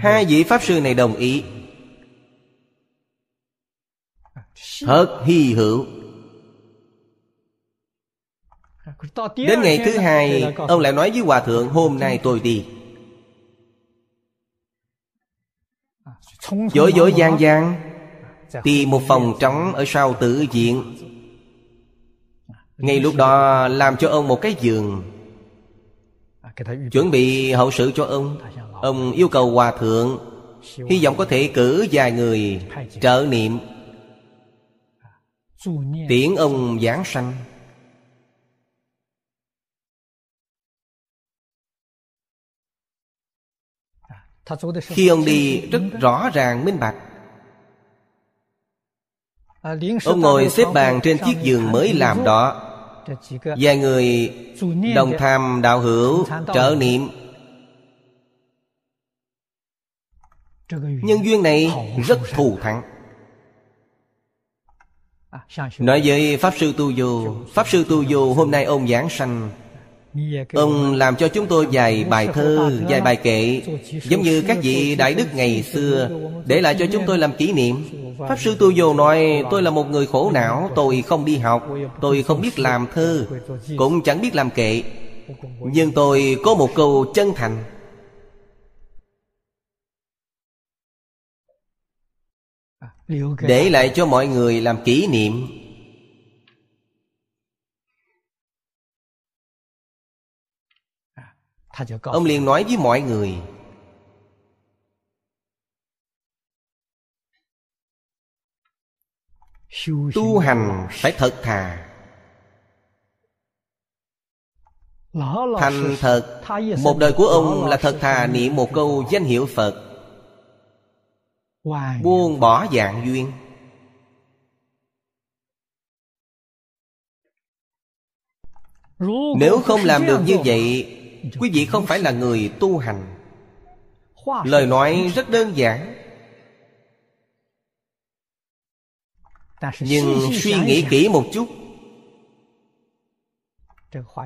Hai vị Pháp Sư này đồng ý. Thật hy hữu. Đến ngày thứ hai, Ông lại nói với Hòa Thượng, Hôm nay tôi đi. Dối dối gian gian Tìm một phòng trống ở sau tử viện. Ngay lúc đó làm cho ông một cái giường. Chuẩn bị hậu sự cho ông. Ông yêu cầu Hòa Thượng Hy vọng có thể cử vài người trợ niệm. Tiễn ông giảng sanh Khi ông đi rất rõ ràng minh bạch. Ông ngồi xếp bàn trên chiếc giường mới làm đó. Vài người đồng tham đạo hữu trợ niệm. Nhân duyên này rất thù thắng. Nói với Pháp Sư Tu Vô Pháp Sư Tu Vô hôm nay ông giảng sanh Ông làm cho chúng tôi vài bài thơ, vài bài kệ Giống như các vị đại đức ngày xưa Để lại cho chúng tôi làm kỷ niệm. Pháp Sư Tu Vô nói Tôi là một người khổ não Tôi không đi học Tôi không biết làm thơ Cũng chẳng biết làm kệ. Nhưng tôi có một câu chân thành. Để lại cho mọi người làm kỷ niệm. Ông liền nói với mọi người Tu hành phải thật thà. Thành thật Một đời của ông là thật thà niệm một câu danh hiệu Phật. Buông bỏ dạng duyên. Nếu không làm được như vậy Quý vị không phải là người tu hành. Lời nói rất đơn giản. Nhưng suy nghĩ kỹ một chút.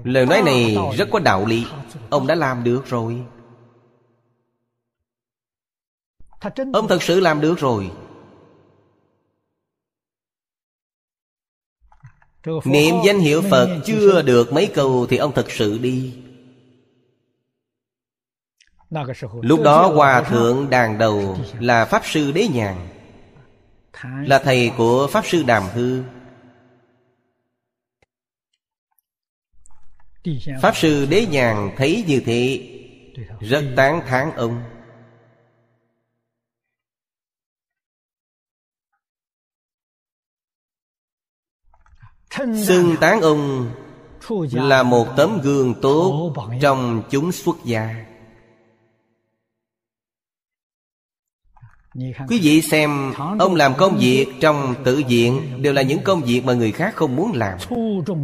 Lời nói này rất có đạo lý. Ông đã làm được rồi. Ông thật sự làm được rồi. Niệm danh hiệu Phật chưa được mấy câu Thì ông thật sự đi. Lúc đó Hòa Thượng Đàn Đầu Là Pháp Sư Đế Nhàn. Là thầy của Pháp Sư Đàm Hư. Pháp Sư Đế Nhàn thấy như thế Rất tán thán ông. Xưng tán ông Là một tấm gương tốt Trong chúng xuất gia Quý vị xem, Ông làm công việc trong tự viện Đều là những công việc mà người khác không muốn làm.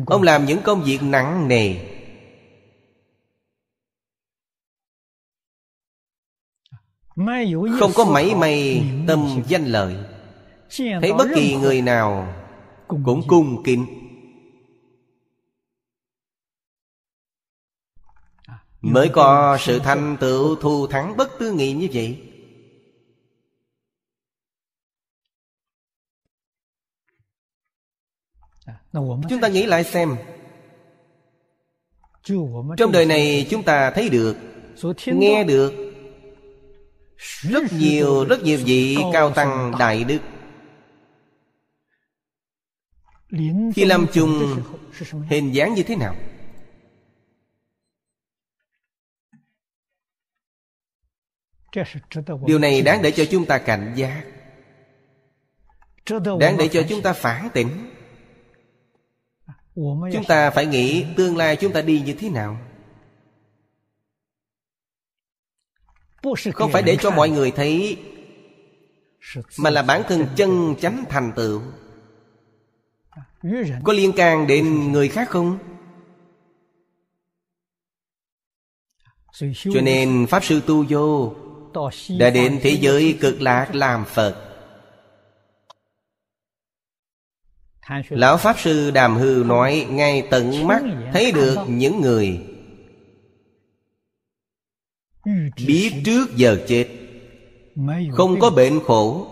Ông làm những công việc nặng nề. Không có mảy may tâm danh lợi. Thấy bất kỳ người nào Cũng cung kính. Mới có sự thành tựu thù thắng bất tư nghị như vậy Chúng ta nghĩ lại xem. Trong đời này chúng ta thấy được Nghe được Rất nhiều rất nhiều vị cao tăng đại đức. Khi lâm chung Hình dáng như thế nào? Điều này đáng để cho chúng ta cảnh giác. Đáng để cho chúng ta phản tỉnh Chúng ta phải nghĩ tương lai chúng ta đi như thế nào? Không phải để cho mọi người thấy Mà là bản thân chân chánh thành tựu. Có liên can đến người khác không? Cho nên Pháp Sư Tu Vô Đã đến thế giới cực lạc làm Phật Lão Pháp Sư Đàm Hư nói Ngay tận mắt thấy được những người Biết trước giờ chết. Không có bệnh khổ.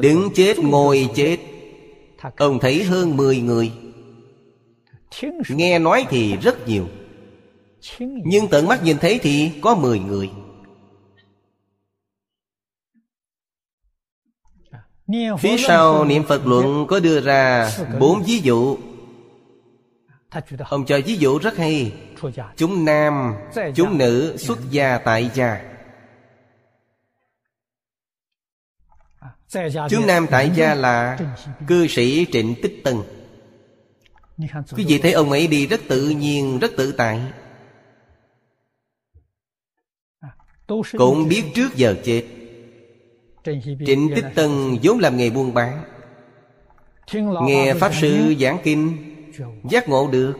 Đứng chết ngồi chết. Ông thấy hơn 10 người. Nghe nói thì rất nhiều. Nhưng tận mắt nhìn thấy thì có 10 người Phía sau niệm Phật luận có đưa ra bốn ví dụ. Ông cho ví dụ rất hay. Chúng nam, chúng nữ xuất gia tại gia. Chúng nam tại gia là cư sĩ Trịnh Tích Tân. Quý vị thấy ông ấy đi rất tự nhiên, rất tự tại. Cũng biết trước giờ chết Trịnh Tích Tân vốn làm nghề buôn bán. Nghe Pháp Sư giảng kinh Giác ngộ được.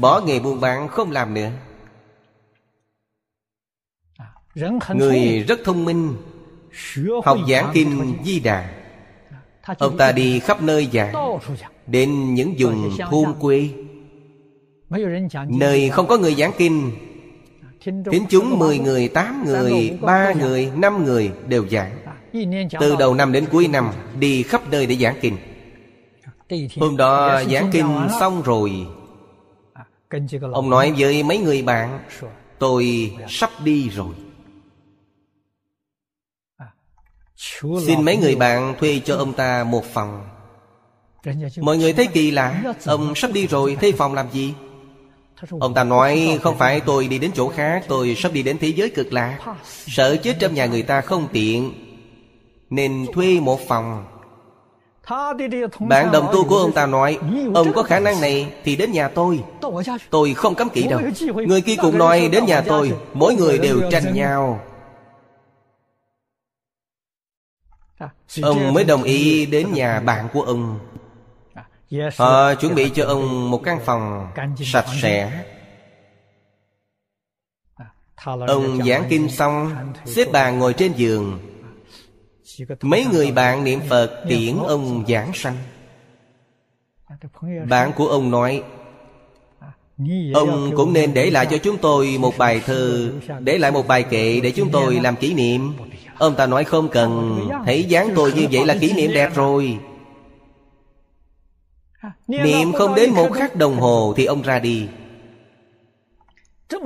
Bỏ nghề buôn bán không làm nữa. Người rất thông minh Học giảng kinh Di Đà. Ông ta đi khắp nơi giảng Đến những vùng thôn quê. Nơi không có người giảng kinh. Thính chúng 10 người, 8 người, 3 người, 5 người đều giảng Từ đầu năm đến cuối năm Đi khắp nơi để giảng kinh. Hôm đó giảng kinh xong rồi Ông nói với mấy người bạn Tôi sắp đi rồi. Xin mấy người bạn thuê cho ông ta một phòng. Mọi người thấy kỳ lạ Ông sắp đi rồi thuê phòng làm gì? Ông ta nói không phải tôi đi đến chỗ khác Tôi sắp đi đến thế giới cực lạc Sợ chết trong nhà người ta không tiện nên thuê một phòng. Bạn đồng tu của ông ta nói, Ông có khả năng này thì đến nhà tôi. Tôi không cấm kỵ đâu. Người kia cũng nói, đến nhà tôi, Mỗi người đều tranh nhau. Ông mới đồng ý đến nhà bạn của ông. Họ chuẩn bị cho ông một căn phòng sạch sẽ. Ông giảng kinh xong, Xếp bàn ngồi trên giường. Mấy người bạn niệm Phật tiễn ông giảng sanh. Bạn của ông nói Ông cũng nên để lại cho chúng tôi một bài thơ Để lại một bài kệ để chúng tôi làm kỷ niệm. Ông ta nói không cần. Thấy dáng tôi như vậy là kỷ niệm đẹp rồi. Niệm không đến một khắc đồng hồ Thì ông ra đi.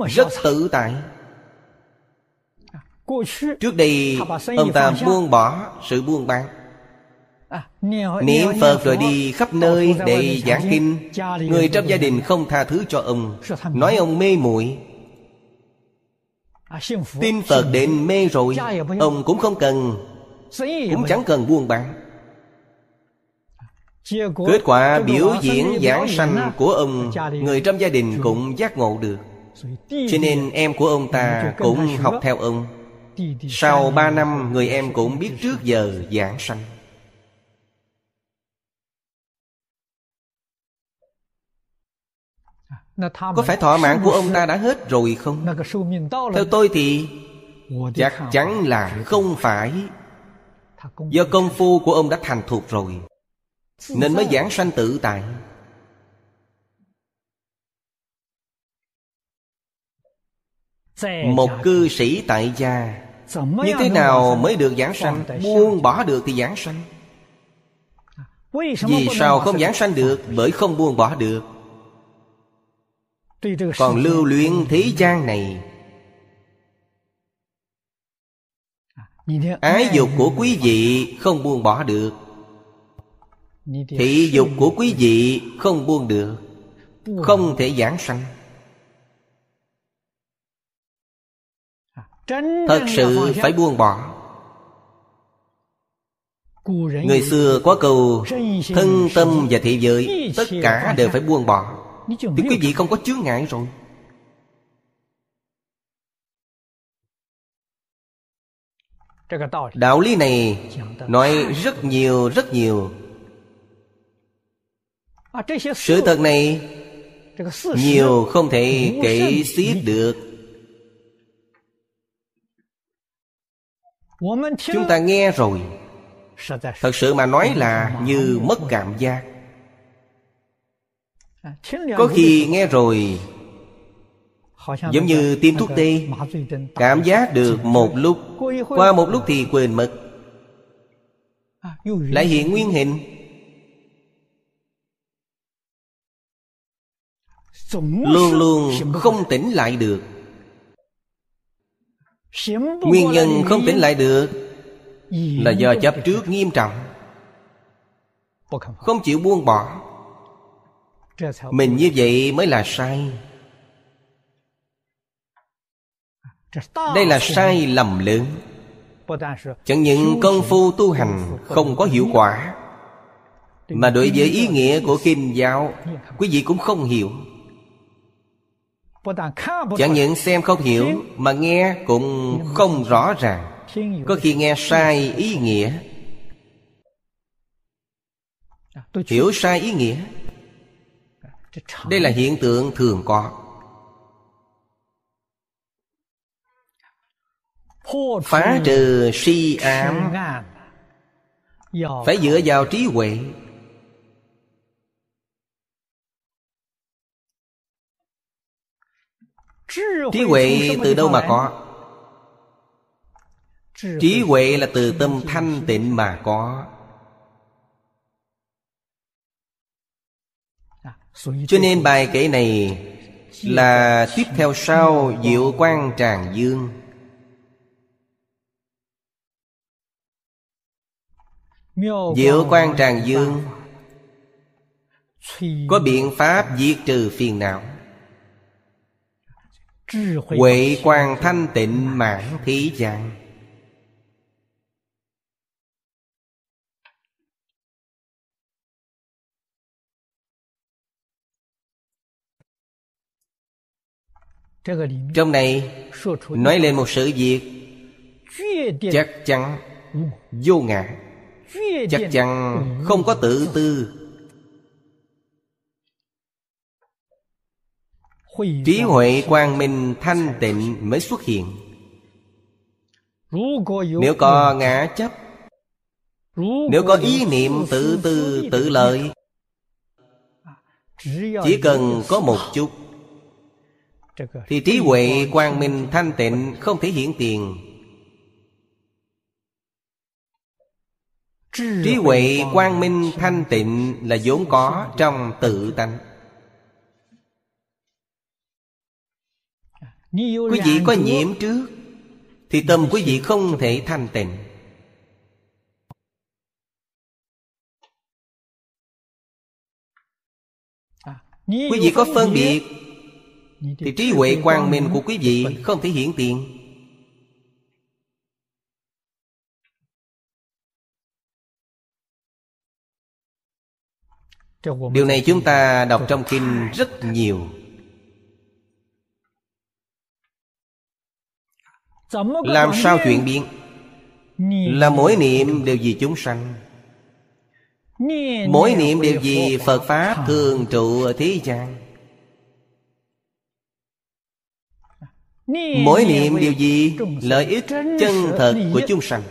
Rất tự tại Trước đây Ông ta buông bỏ sự buông bán. Niệm Phật rồi đi khắp nơi để giảng kinh. Người trong gia đình không tha thứ cho ông. Nói ông mê muội. Tin Phật đến mê rồi Ông cũng không cần. Cũng chẳng cần buông bán. Kết quả biểu diễn giảng sanh của ông Người trong gia đình cũng giác ngộ được. Cho nên em của ông ta cũng học theo ông sau ba năm, người em cũng biết trước giờ giảng sanh. Có phải thọ mạng của ông ta đã hết rồi không? Theo tôi thì Chắc chắn là không phải. Do công phu của ông đã thành thục rồi, Nên mới giảng sanh tự tại. Một cư sĩ tại gia như thế nào mới được giảng sanh? Buông bỏ được thì giảng sanh. Vì sao không giảng sanh được? Bởi không buông bỏ được. Còn lưu luyến thế gian này. Ái dục của quý vị không buông bỏ được. Thị dục của quý vị không buông được. Không thể giảng sanh Thật sự phải buông bỏ. Người xưa có câu Thân tâm và thị giới Tất cả đều phải buông bỏ. Thì quý vị không có chướng ngại rồi. Đạo lý này nói rất nhiều rất nhiều. Sự thật này Nhiều không thể kể xiết được Chúng ta nghe rồi. Thật sự mà nói là như mất cảm giác. Có khi nghe rồi Giống như tiêm thuốc tê Cảm giác được một lúc Qua một lúc thì quên mất. Lại hiện nguyên hình. Luôn luôn không tỉnh lại được Nguyên nhân không tỉnh lại được Là do chấp trước nghiêm trọng. Không chịu buông bỏ. Mình như vậy mới là sai. Đây là sai lầm lớn. Chẳng những công phu tu hành không có hiệu quả mà đối với ý nghĩa của kinh giáo quý vị cũng không hiểu chẳng những xem không hiểu mà nghe cũng không rõ ràng. Có khi nghe sai ý nghĩa. Hiểu sai ý nghĩa. Đây là hiện tượng thường có. Phá trừ si ám. Phải dựa vào trí huệ trí huệ từ đâu mà có？trí huệ là từ tâm thanh tịnh mà có。Cho nên bài kể này Là tiếp theo sau Diệu quan tràng dương。Diệu quan tràng dương Có biện pháp diệt trừ phiền não Huệ quan thanh tịnh mãn thí dạng Trong này nói lên một sự việc Chắc chắn vô ngã Chắc chắn không có tự tư Trí huệ quang minh thanh tịnh mới xuất hiện。Nếu có ngã chấp Nếu có ý niệm tự tư tự lợi Chỉ cần có một chút Thì trí huệ quang minh thanh tịnh Không thể hiện tiền。Trí huệ quang minh thanh tịnh Là vốn có trong tự tánh Quý vị có nhiễm trước Thì tâm quý vị không thể thanh tịnh. Quý vị có phân biệt Thì trí huệ quang minh của quý vị Không thể hiển tiền Điều này chúng ta đọc trong kinh rất nhiều Làm sao chuyện biến? Là mỗi niệm đều vì chúng sanh. Mỗi niệm đều vì Phật Pháp thường trụ ở thế gian. Mỗi niệm đều vì lợi ích chân thật của chúng sanh.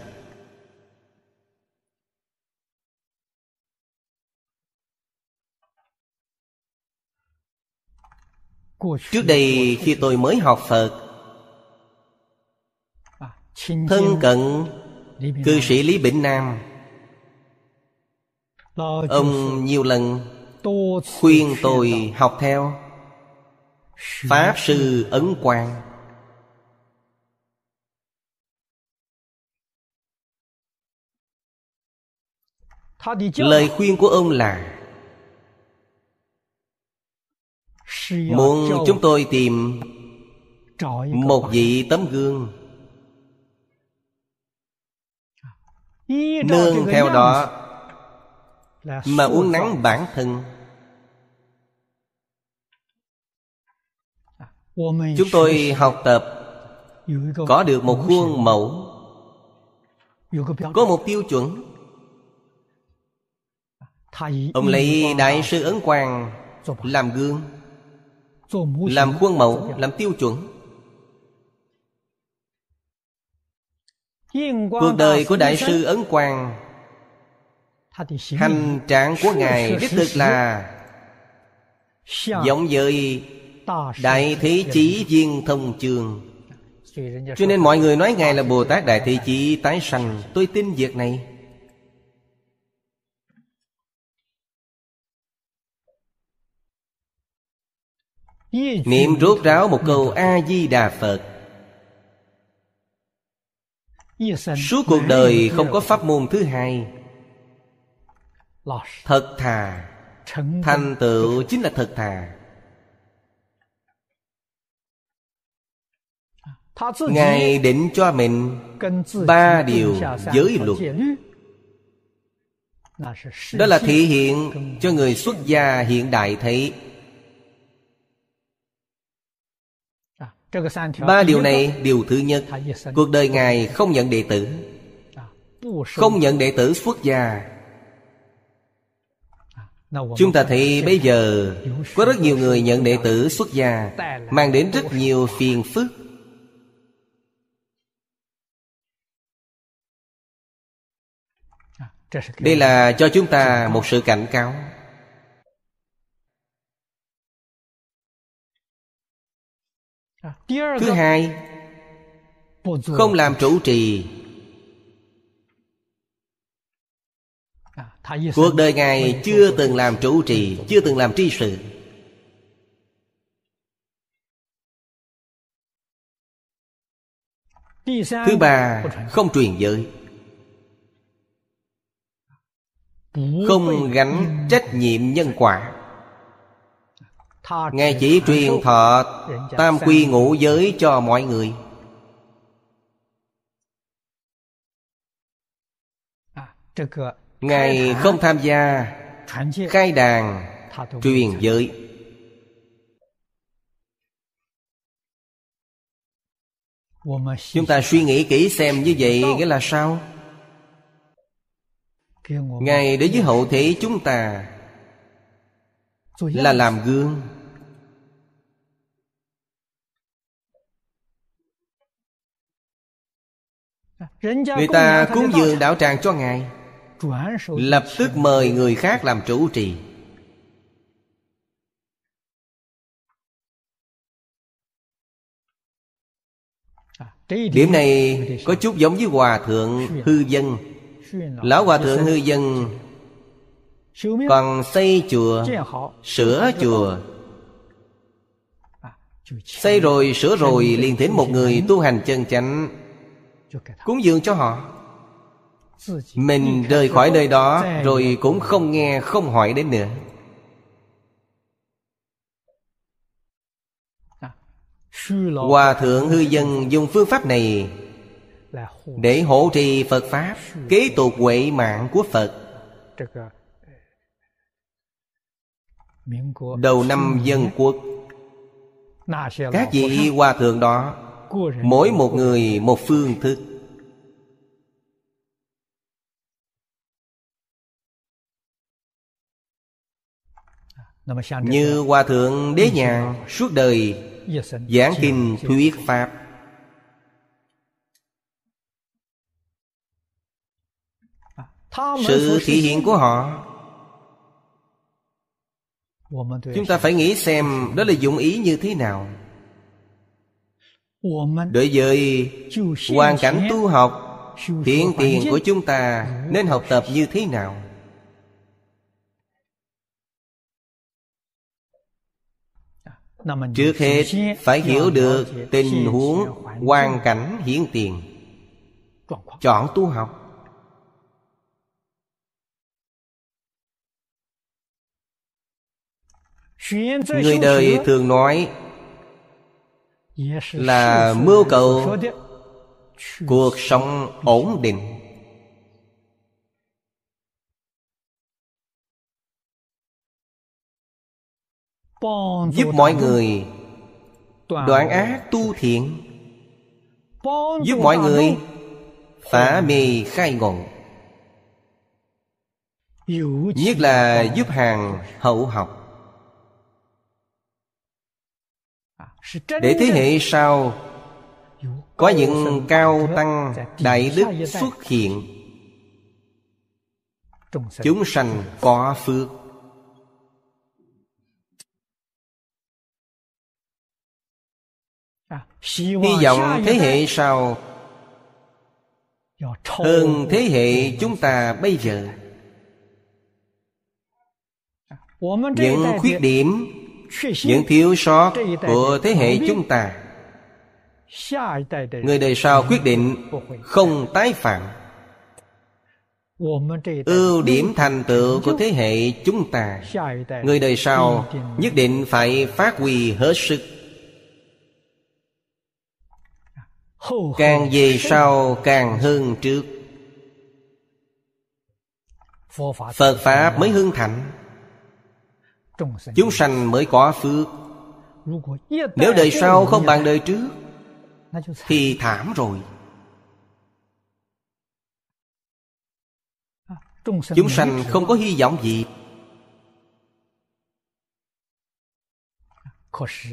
Trước đây khi tôi mới học Phật Thân cận cư sĩ Lý Bỉnh Nam. Ông nhiều lần khuyên tôi học theo Pháp Sư Ấn Quang. Lời khuyên của ông là Muốn chúng tôi tìm Một vị tấm gương Nương theo đó Mà uống nắng bản thân. Chúng tôi học tập Có được một khuôn mẫu Có một tiêu chuẩn. Ông lấy Đại sư Ấn Quang Làm gương Làm khuôn mẫu Làm tiêu chuẩn Cuộc đời của Đại sư Ấn Quang Hành trạng của Ngài đích thực là Giống với Đại Thế Chí Viên Thông Trường. Cho nên mọi người nói Ngài là Bồ Tát Đại Thế Chí tái sanh. Tôi tin việc này. Niệm rốt ráo một câu A-di-đà Phật Suốt cuộc đời không có pháp môn thứ hai. Thật thà. Thành tựu chính là thật thà. Ngài định cho mình Ba điều giới luật. Đó là thể hiện cho người xuất gia hiện đại thấy Ba điều này Điều thứ nhất. Cuộc đời Ngài không nhận đệ tử. Không nhận đệ tử xuất gia. Chúng ta thấy bây giờ Có rất nhiều người nhận đệ tử xuất gia Mang đến rất nhiều phiền phức. Đây là cho chúng ta một sự cảnh cáo Thứ hai Không làm chủ trì. Cuộc đời Ngài chưa từng làm chủ trì Chưa từng làm tri sự. Thứ ba Không truyền giới. Không gánh trách nhiệm nhân quả Ngài chỉ truyền thọ Tam quy ngũ giới cho mọi người. Ngài không tham gia Khai đàn Truyền giới. Chúng ta suy nghĩ kỹ xem như vậy nghĩa là sao? Ngài đối với hậu thế chúng ta Là làm gương. Người ta cúng dường đạo tràng cho Ngài. Lập tức mời người khác làm chủ trì. Điểm này có chút giống với Hòa Thượng Hư Dân. Lão Hòa Thượng Hư Dân Còn xây chùa Sửa chùa。Xây rồi sửa rồi liền thỉnh một người tu hành chân chánh Cúng dường cho họ。Mình rời khỏi nơi đó Rồi cũng không nghe không hỏi đến nữa。Hòa thượng hư dân dùng phương pháp này Để hỗ trì Phật Pháp Kế tục huệ mạng của Phật Đầu năm dân quốc. Các vị hòa thượng đó Mỗi một người một phương thức. Như Hòa Thượng Đế Nhàn Suốt đời Giảng kinh thuyết Pháp. Sự thể hiện của họ Chúng ta phải nghĩ xem Đó là dụng ý như thế nào. Đối với hoàn cảnh tu học Thiện tiền của chúng ta Nên học tập như thế nào? Trước hết, phải hiểu được tình huống hoàn cảnh hiện tiền. Chọn tu học. Người đời thường nói Là mưu cầu Cuộc sống ổn định. Giúp mọi người đoạn ác tu thiện. Giúp mọi người phá mê khai ngộ. Nhất là giúp hàng hậu học để thế hệ sau có những cao tăng đại đức xuất hiện. Chúng sanh có phước. Hy vọng thế hệ sau Hơn thế hệ chúng ta bây giờ. Những khuyết điểm Những thiếu sót của thế hệ chúng ta Người đời sau quyết định không tái phạm。Ưu điểm thành tựu của thế hệ chúng ta Người đời sau nhất định phải phát huy hết sức。Càng về sau càng hơn trước。Phật Pháp mới hưng thạnh Chúng sanh mới có phước. Nếu đời sau không bằng đời trước Thì thảm rồi. Chúng sanh không có hy vọng gì.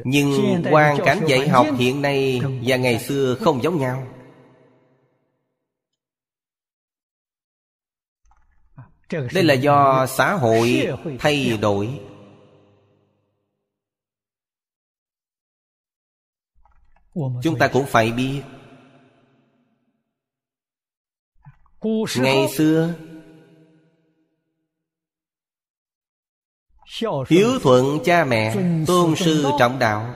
Nhưng hoàn cảnh dạy học hiện nay và ngày xưa không giống nhau. Đây là do xã hội thay đổi chúng ta cũng phải biết. Ngày xưa Hiếu thuận cha mẹ Tôn sư trọng đạo.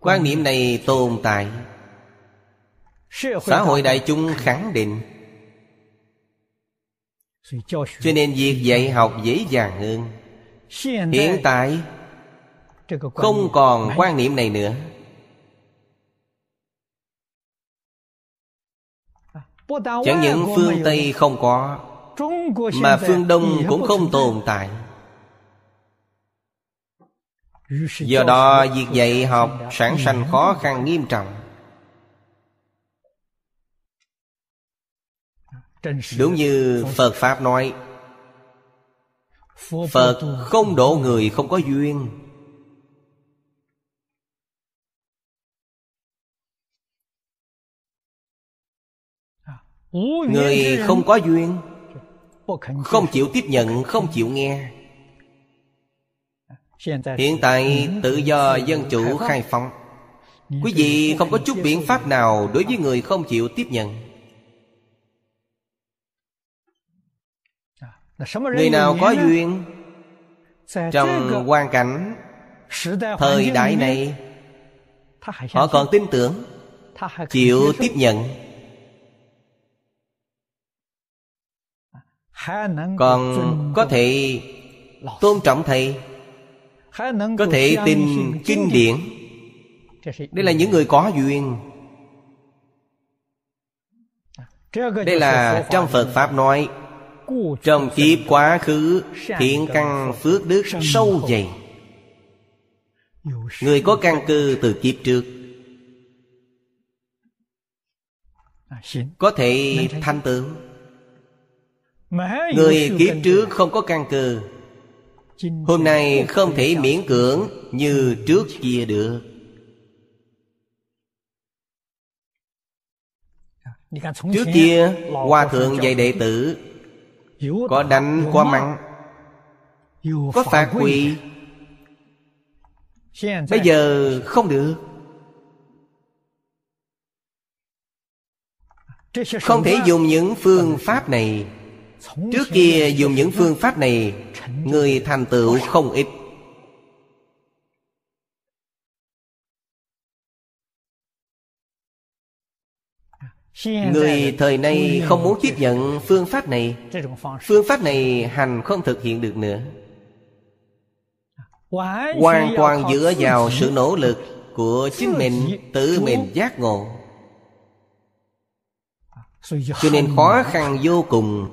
Quan niệm này tồn tại. Xã hội đại chúng khẳng định. Cho nên việc dạy học dễ dàng hơn. Hiện tại Không còn quan niệm này nữa. Chẳng những phương Tây không có mà phương đông cũng không tồn tại. Do đó việc dạy học sản sanh khó khăn nghiêm trọng. Đúng như phật pháp nói phật không độ người không có duyên người không có duyên không chịu tiếp nhận không chịu nghe. Hiện tại tự do dân chủ khai phóng. Quý vị không có chút biện pháp nào Đối với người không chịu tiếp nhận. Người nào có duyên Trong hoàn cảnh Thời đại này Họ còn tin tưởng Chịu tiếp nhận Còn có thể tôn trọng thầy. Có thể tin kinh điển. Đây là những người có duyên. Đây là trong Phật Pháp nói Trong kiếp quá khứ Thiện căn phước đức sâu dày. Người có căn cơ từ kiếp trước. Có thể thanh tựu Người kiếp trước không có căn cơ. Hôm nay không thể miễn cưỡng Như trước kia được. Trước kia Hòa thượng dạy đệ tử Có đánh có mắng Có phạt quỳ Bây giờ không được. Không thể dùng những phương pháp này Trước kia dùng những phương pháp này, Người thành tựu không ít. Người thời nay không muốn tiếp nhận phương pháp này. Phương pháp này hành không thực hiện được nữa. Hoàn toàn dựa vào sự nỗ lực Của chính mình Tự mình giác ngộ. Cho nên khó khăn vô cùng.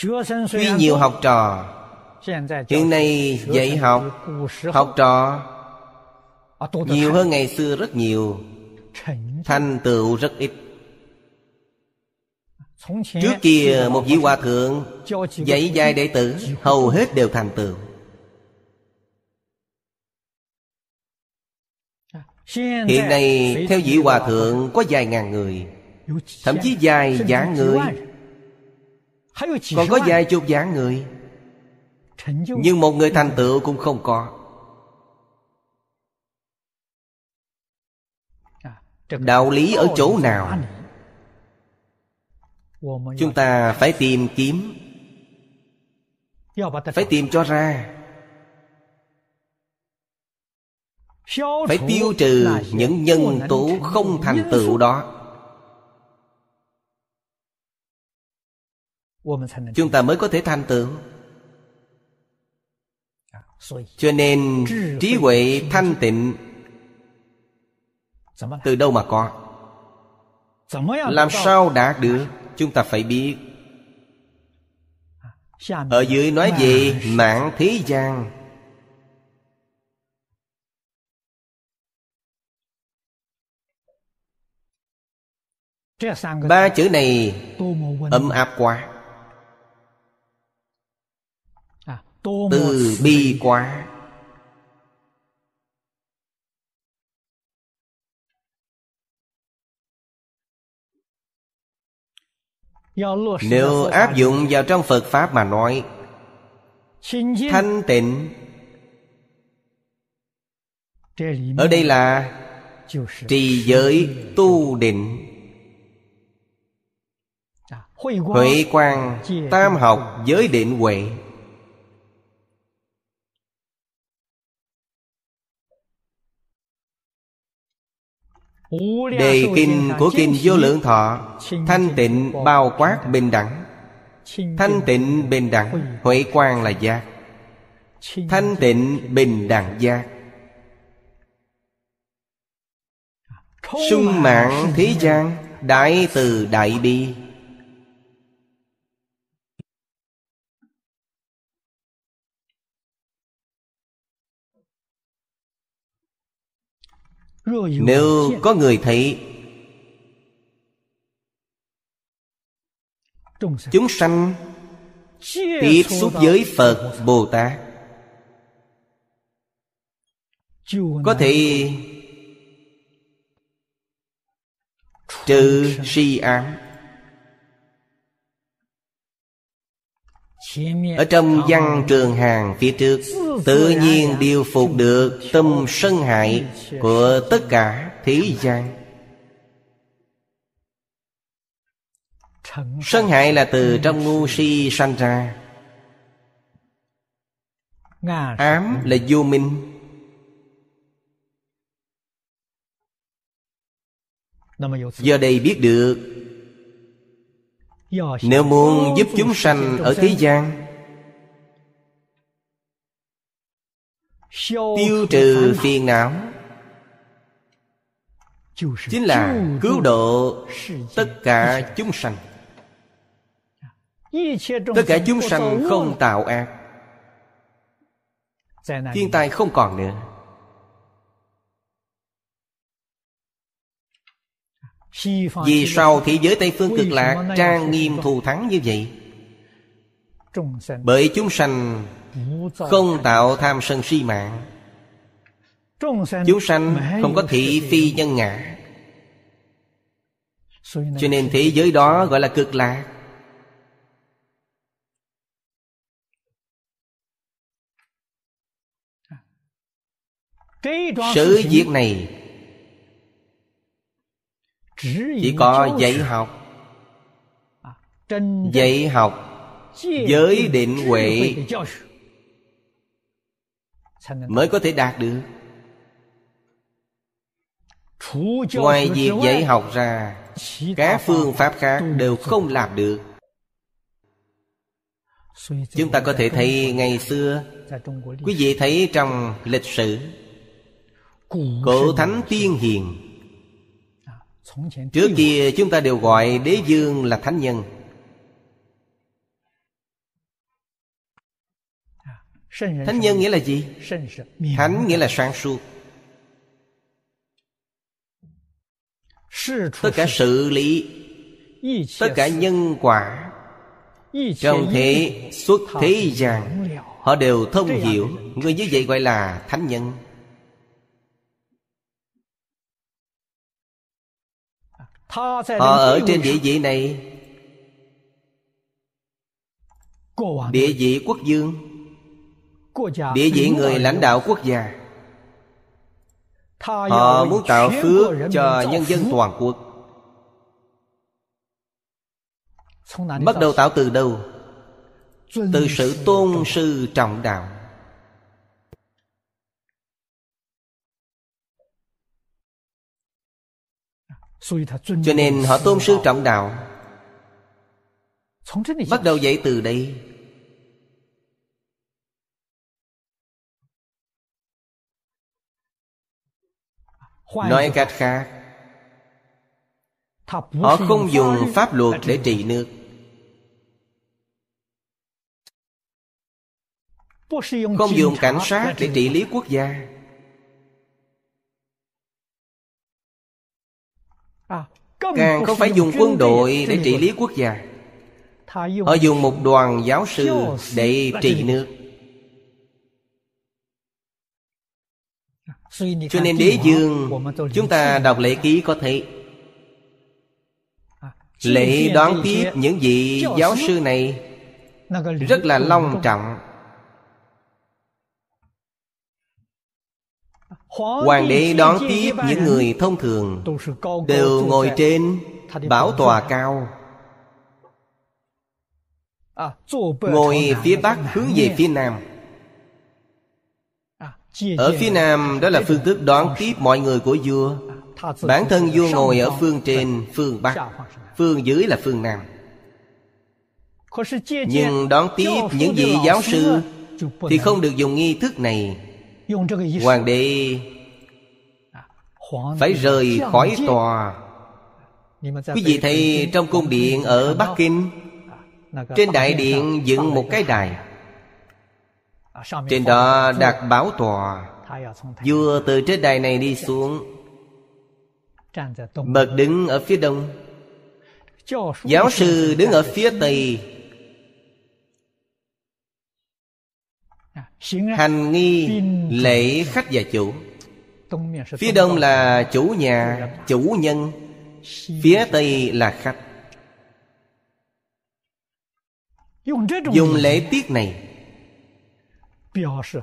Tuy nhiều học trò. Hiện nay dạy học Học trò. Nhiều hơn ngày xưa rất nhiều. Thành tựu rất ít. Trước kia một vị hòa thượng Dạy dài đệ tử Hầu hết đều thành tựu. Hiện nay theo vị hòa thượng Có vài ngàn người Thậm chí vài vạn người Còn có vài chục vạn người. Nhưng một người thành tựu cũng không có. Đạo lý ở chỗ nào? Chúng ta phải tìm kiếm. Phải tìm cho ra. Phải tiêu trừ những nhân tố không thành tựu đó Chúng ta mới có thể thành tựu。Cho nên trí huệ thanh tịnh Từ đâu mà có？Làm sao đạt được Chúng ta phải biết。Ở dưới nói về mạng thế gian Ba chữ này ấm áp quá Từ bi quá. Nếu áp dụng vào trong Phật Pháp mà nói Thanh tịnh. Ở đây là Trì giới tu định. Huệ quang Tam học giới định huệ Đề kinh của kinh vô lượng thọ Thanh tịnh bao quát bình đẳng. Thanh tịnh bình đẳng Huệ quang là giác. Thanh tịnh bình đẳng giác. Sung mạng thế gian Đại từ đại bi Nếu có người thấy Chúng sanh Tiếp xúc với Phật Bồ Tát. Có thể Trừ si ám Ở trong văn trường hàng phía trước, Tự nhiên điều phục được tâm sân hại Của tất cả thế gian. Sân hại là từ trong ngu si sanh ra. Ám là vô minh. Giờ đây biết được nếu muốn giúp chúng sanh ở thế gian Tiêu trừ phiền não Chính là cứu độ tất cả chúng sanh. Tất cả chúng sanh không tạo ác. Thiên tai không còn nữa Vì sao thế giới Tây Phương cực lạc trang nghiêm thù thắng như vậy? Bởi chúng sanh không tạo tham sân si mạng. Chúng sanh không có thị phi nhân ngã. Cho nên thế giới đó gọi là cực lạc. Sự việc này Chỉ có dạy học. Dạy học Giới định huệ Mới có thể đạt được. Ngoài việc dạy học ra Các phương pháp khác đều không làm được. Chúng ta có thể thấy ngày xưa Quý vị thấy trong lịch sử Cổ thánh tiên hiền Trước kia chúng ta đều gọi đế dương là thánh nhân. Thánh nhân nghĩa là gì? Thánh nghĩa là sáng suốt. Tất cả sự lý Tất cả nhân quả Trong thế xuất thế gian Họ đều thông hiểu. Người như vậy gọi là thánh nhân Họ ở trên địa vị này. Địa vị quốc dương Địa vị người lãnh đạo quốc gia. Họ muốn tạo phước cho nhân dân toàn quốc. Bắt đầu tạo từ đâu? Từ sự tôn sư trọng đạo Cho nên họ tôn sư trọng đạo. Bắt đầu dạy từ đây. Nói cách khác Họ không dùng pháp luật để trị nước. Không dùng cảnh sát để trị lý quốc gia Càng không phải dùng quân đội để trị lý quốc gia. Họ dùng một đoàn giáo sư để trị nước. Cho nên đế dương Chúng ta đọc lễ ký có thể Lễ đón tiếp những vị giáo sư này Rất là long trọng Hoàng đế đón tiếp những người thông thường Đều ngồi trên bảo tòa cao. Ngồi phía bắc hướng về phía nam. Ở phía nam đó là phương thức đón tiếp mọi người của vua. Bản thân vua ngồi ở phương trên phương bắc. Phương dưới là phương nam. Nhưng đón tiếp những vị giáo sư Thì không được dùng nghi thức này Hoàng đế phải rời khỏi tòa。Quý vị thấy trong cung điện ở Bắc Kinh Trên đại điện dựng một cái đài。Trên đó đặt bảo tòa。Vua từ trên đài này đi xuống。Bậc đứng ở phía đông。Giáo sư đứng ở phía tây Hành nghi lễ khách và chủ. Phía đông là chủ nhà, chủ nhân. Phía tây là khách. Dùng lễ tiết này.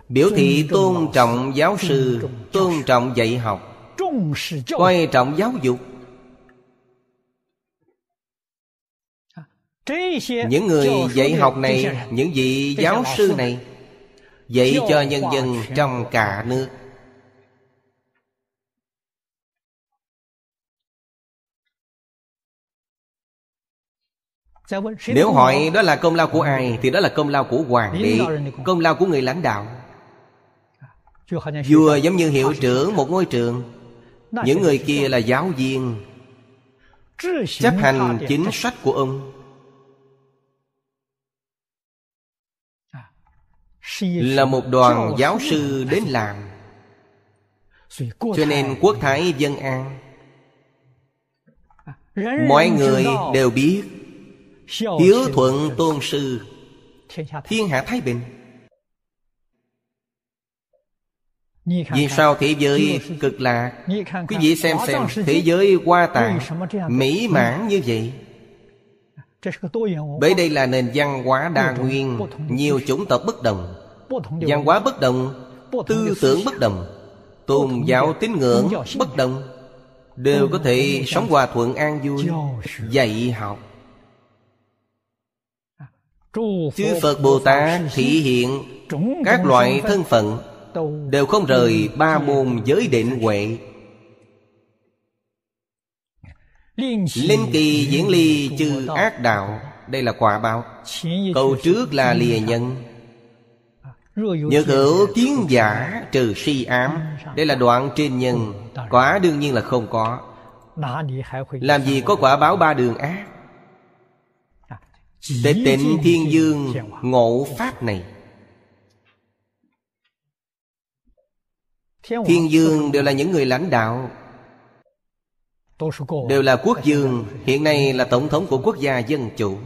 Biểu thị tôn trọng giáo sư tôn trọng dạy học coi trọng giáo dục. Những người dạy học này những vị giáo sư này dạy cho nhân dân trong cả nước. Nếu hỏi đó là công lao của ai Thì đó là công lao của hoàng đế Công lao của người lãnh đạo. Vua giống như hiệu trưởng một ngôi trường Những người kia là giáo viên Chấp hành chính sách của ông Là một đoàn giáo sư đến làm. Cho nên quốc thái dân an. Mọi người đều biết, Hiếu thuận tôn sư, Thiên hạ Thái Bình. Vì sao thế giới cực lạc? Quý vị xem xem, Thế giới hoa tạng Mỹ mãn như vậy. Bởi đây là nền văn hóa đa nguyên Nhiều chủng tộc bất đồng. Văn hóa bất đồng Tư tưởng bất đồng Tôn giáo tín ngưỡng bất đồng Đều có thể sống hòa thuận an vui Dạy học. Chư Phật Bồ Tát thị hiện Các loại thân phận Đều không rời ba môn giới định huệ Linh kỳ diễn ly chư ác đạo. Đây là quả báo. Câu trước là lìa nhân. Nhật hữu kiến giả trừ si ám. Đây là đoạn trên nhân. Quả đương nhiên là không có. Làm gì có quả báo ba đường ác? Để tịnh thiên dương ngộ pháp này. Thiên dương đều là những người lãnh đạo Đều là quốc dương Hiện nay là tổng thống của quốc gia dân chủ.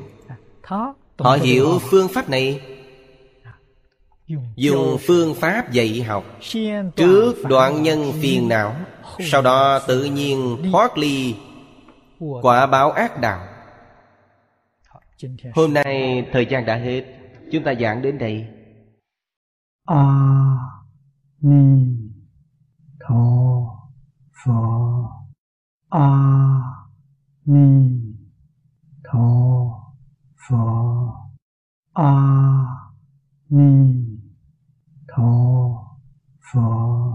Họ hiểu phương pháp này. Dùng phương pháp dạy học Trước đoạn nhân phiền não Sau đó tự nhiên thoát ly Quả báo ác đạo. Hôm nay thời gian đã hết. Chúng ta giảng đến đây. A Ni Tho Phật 阿弥陀佛。阿弥陀佛。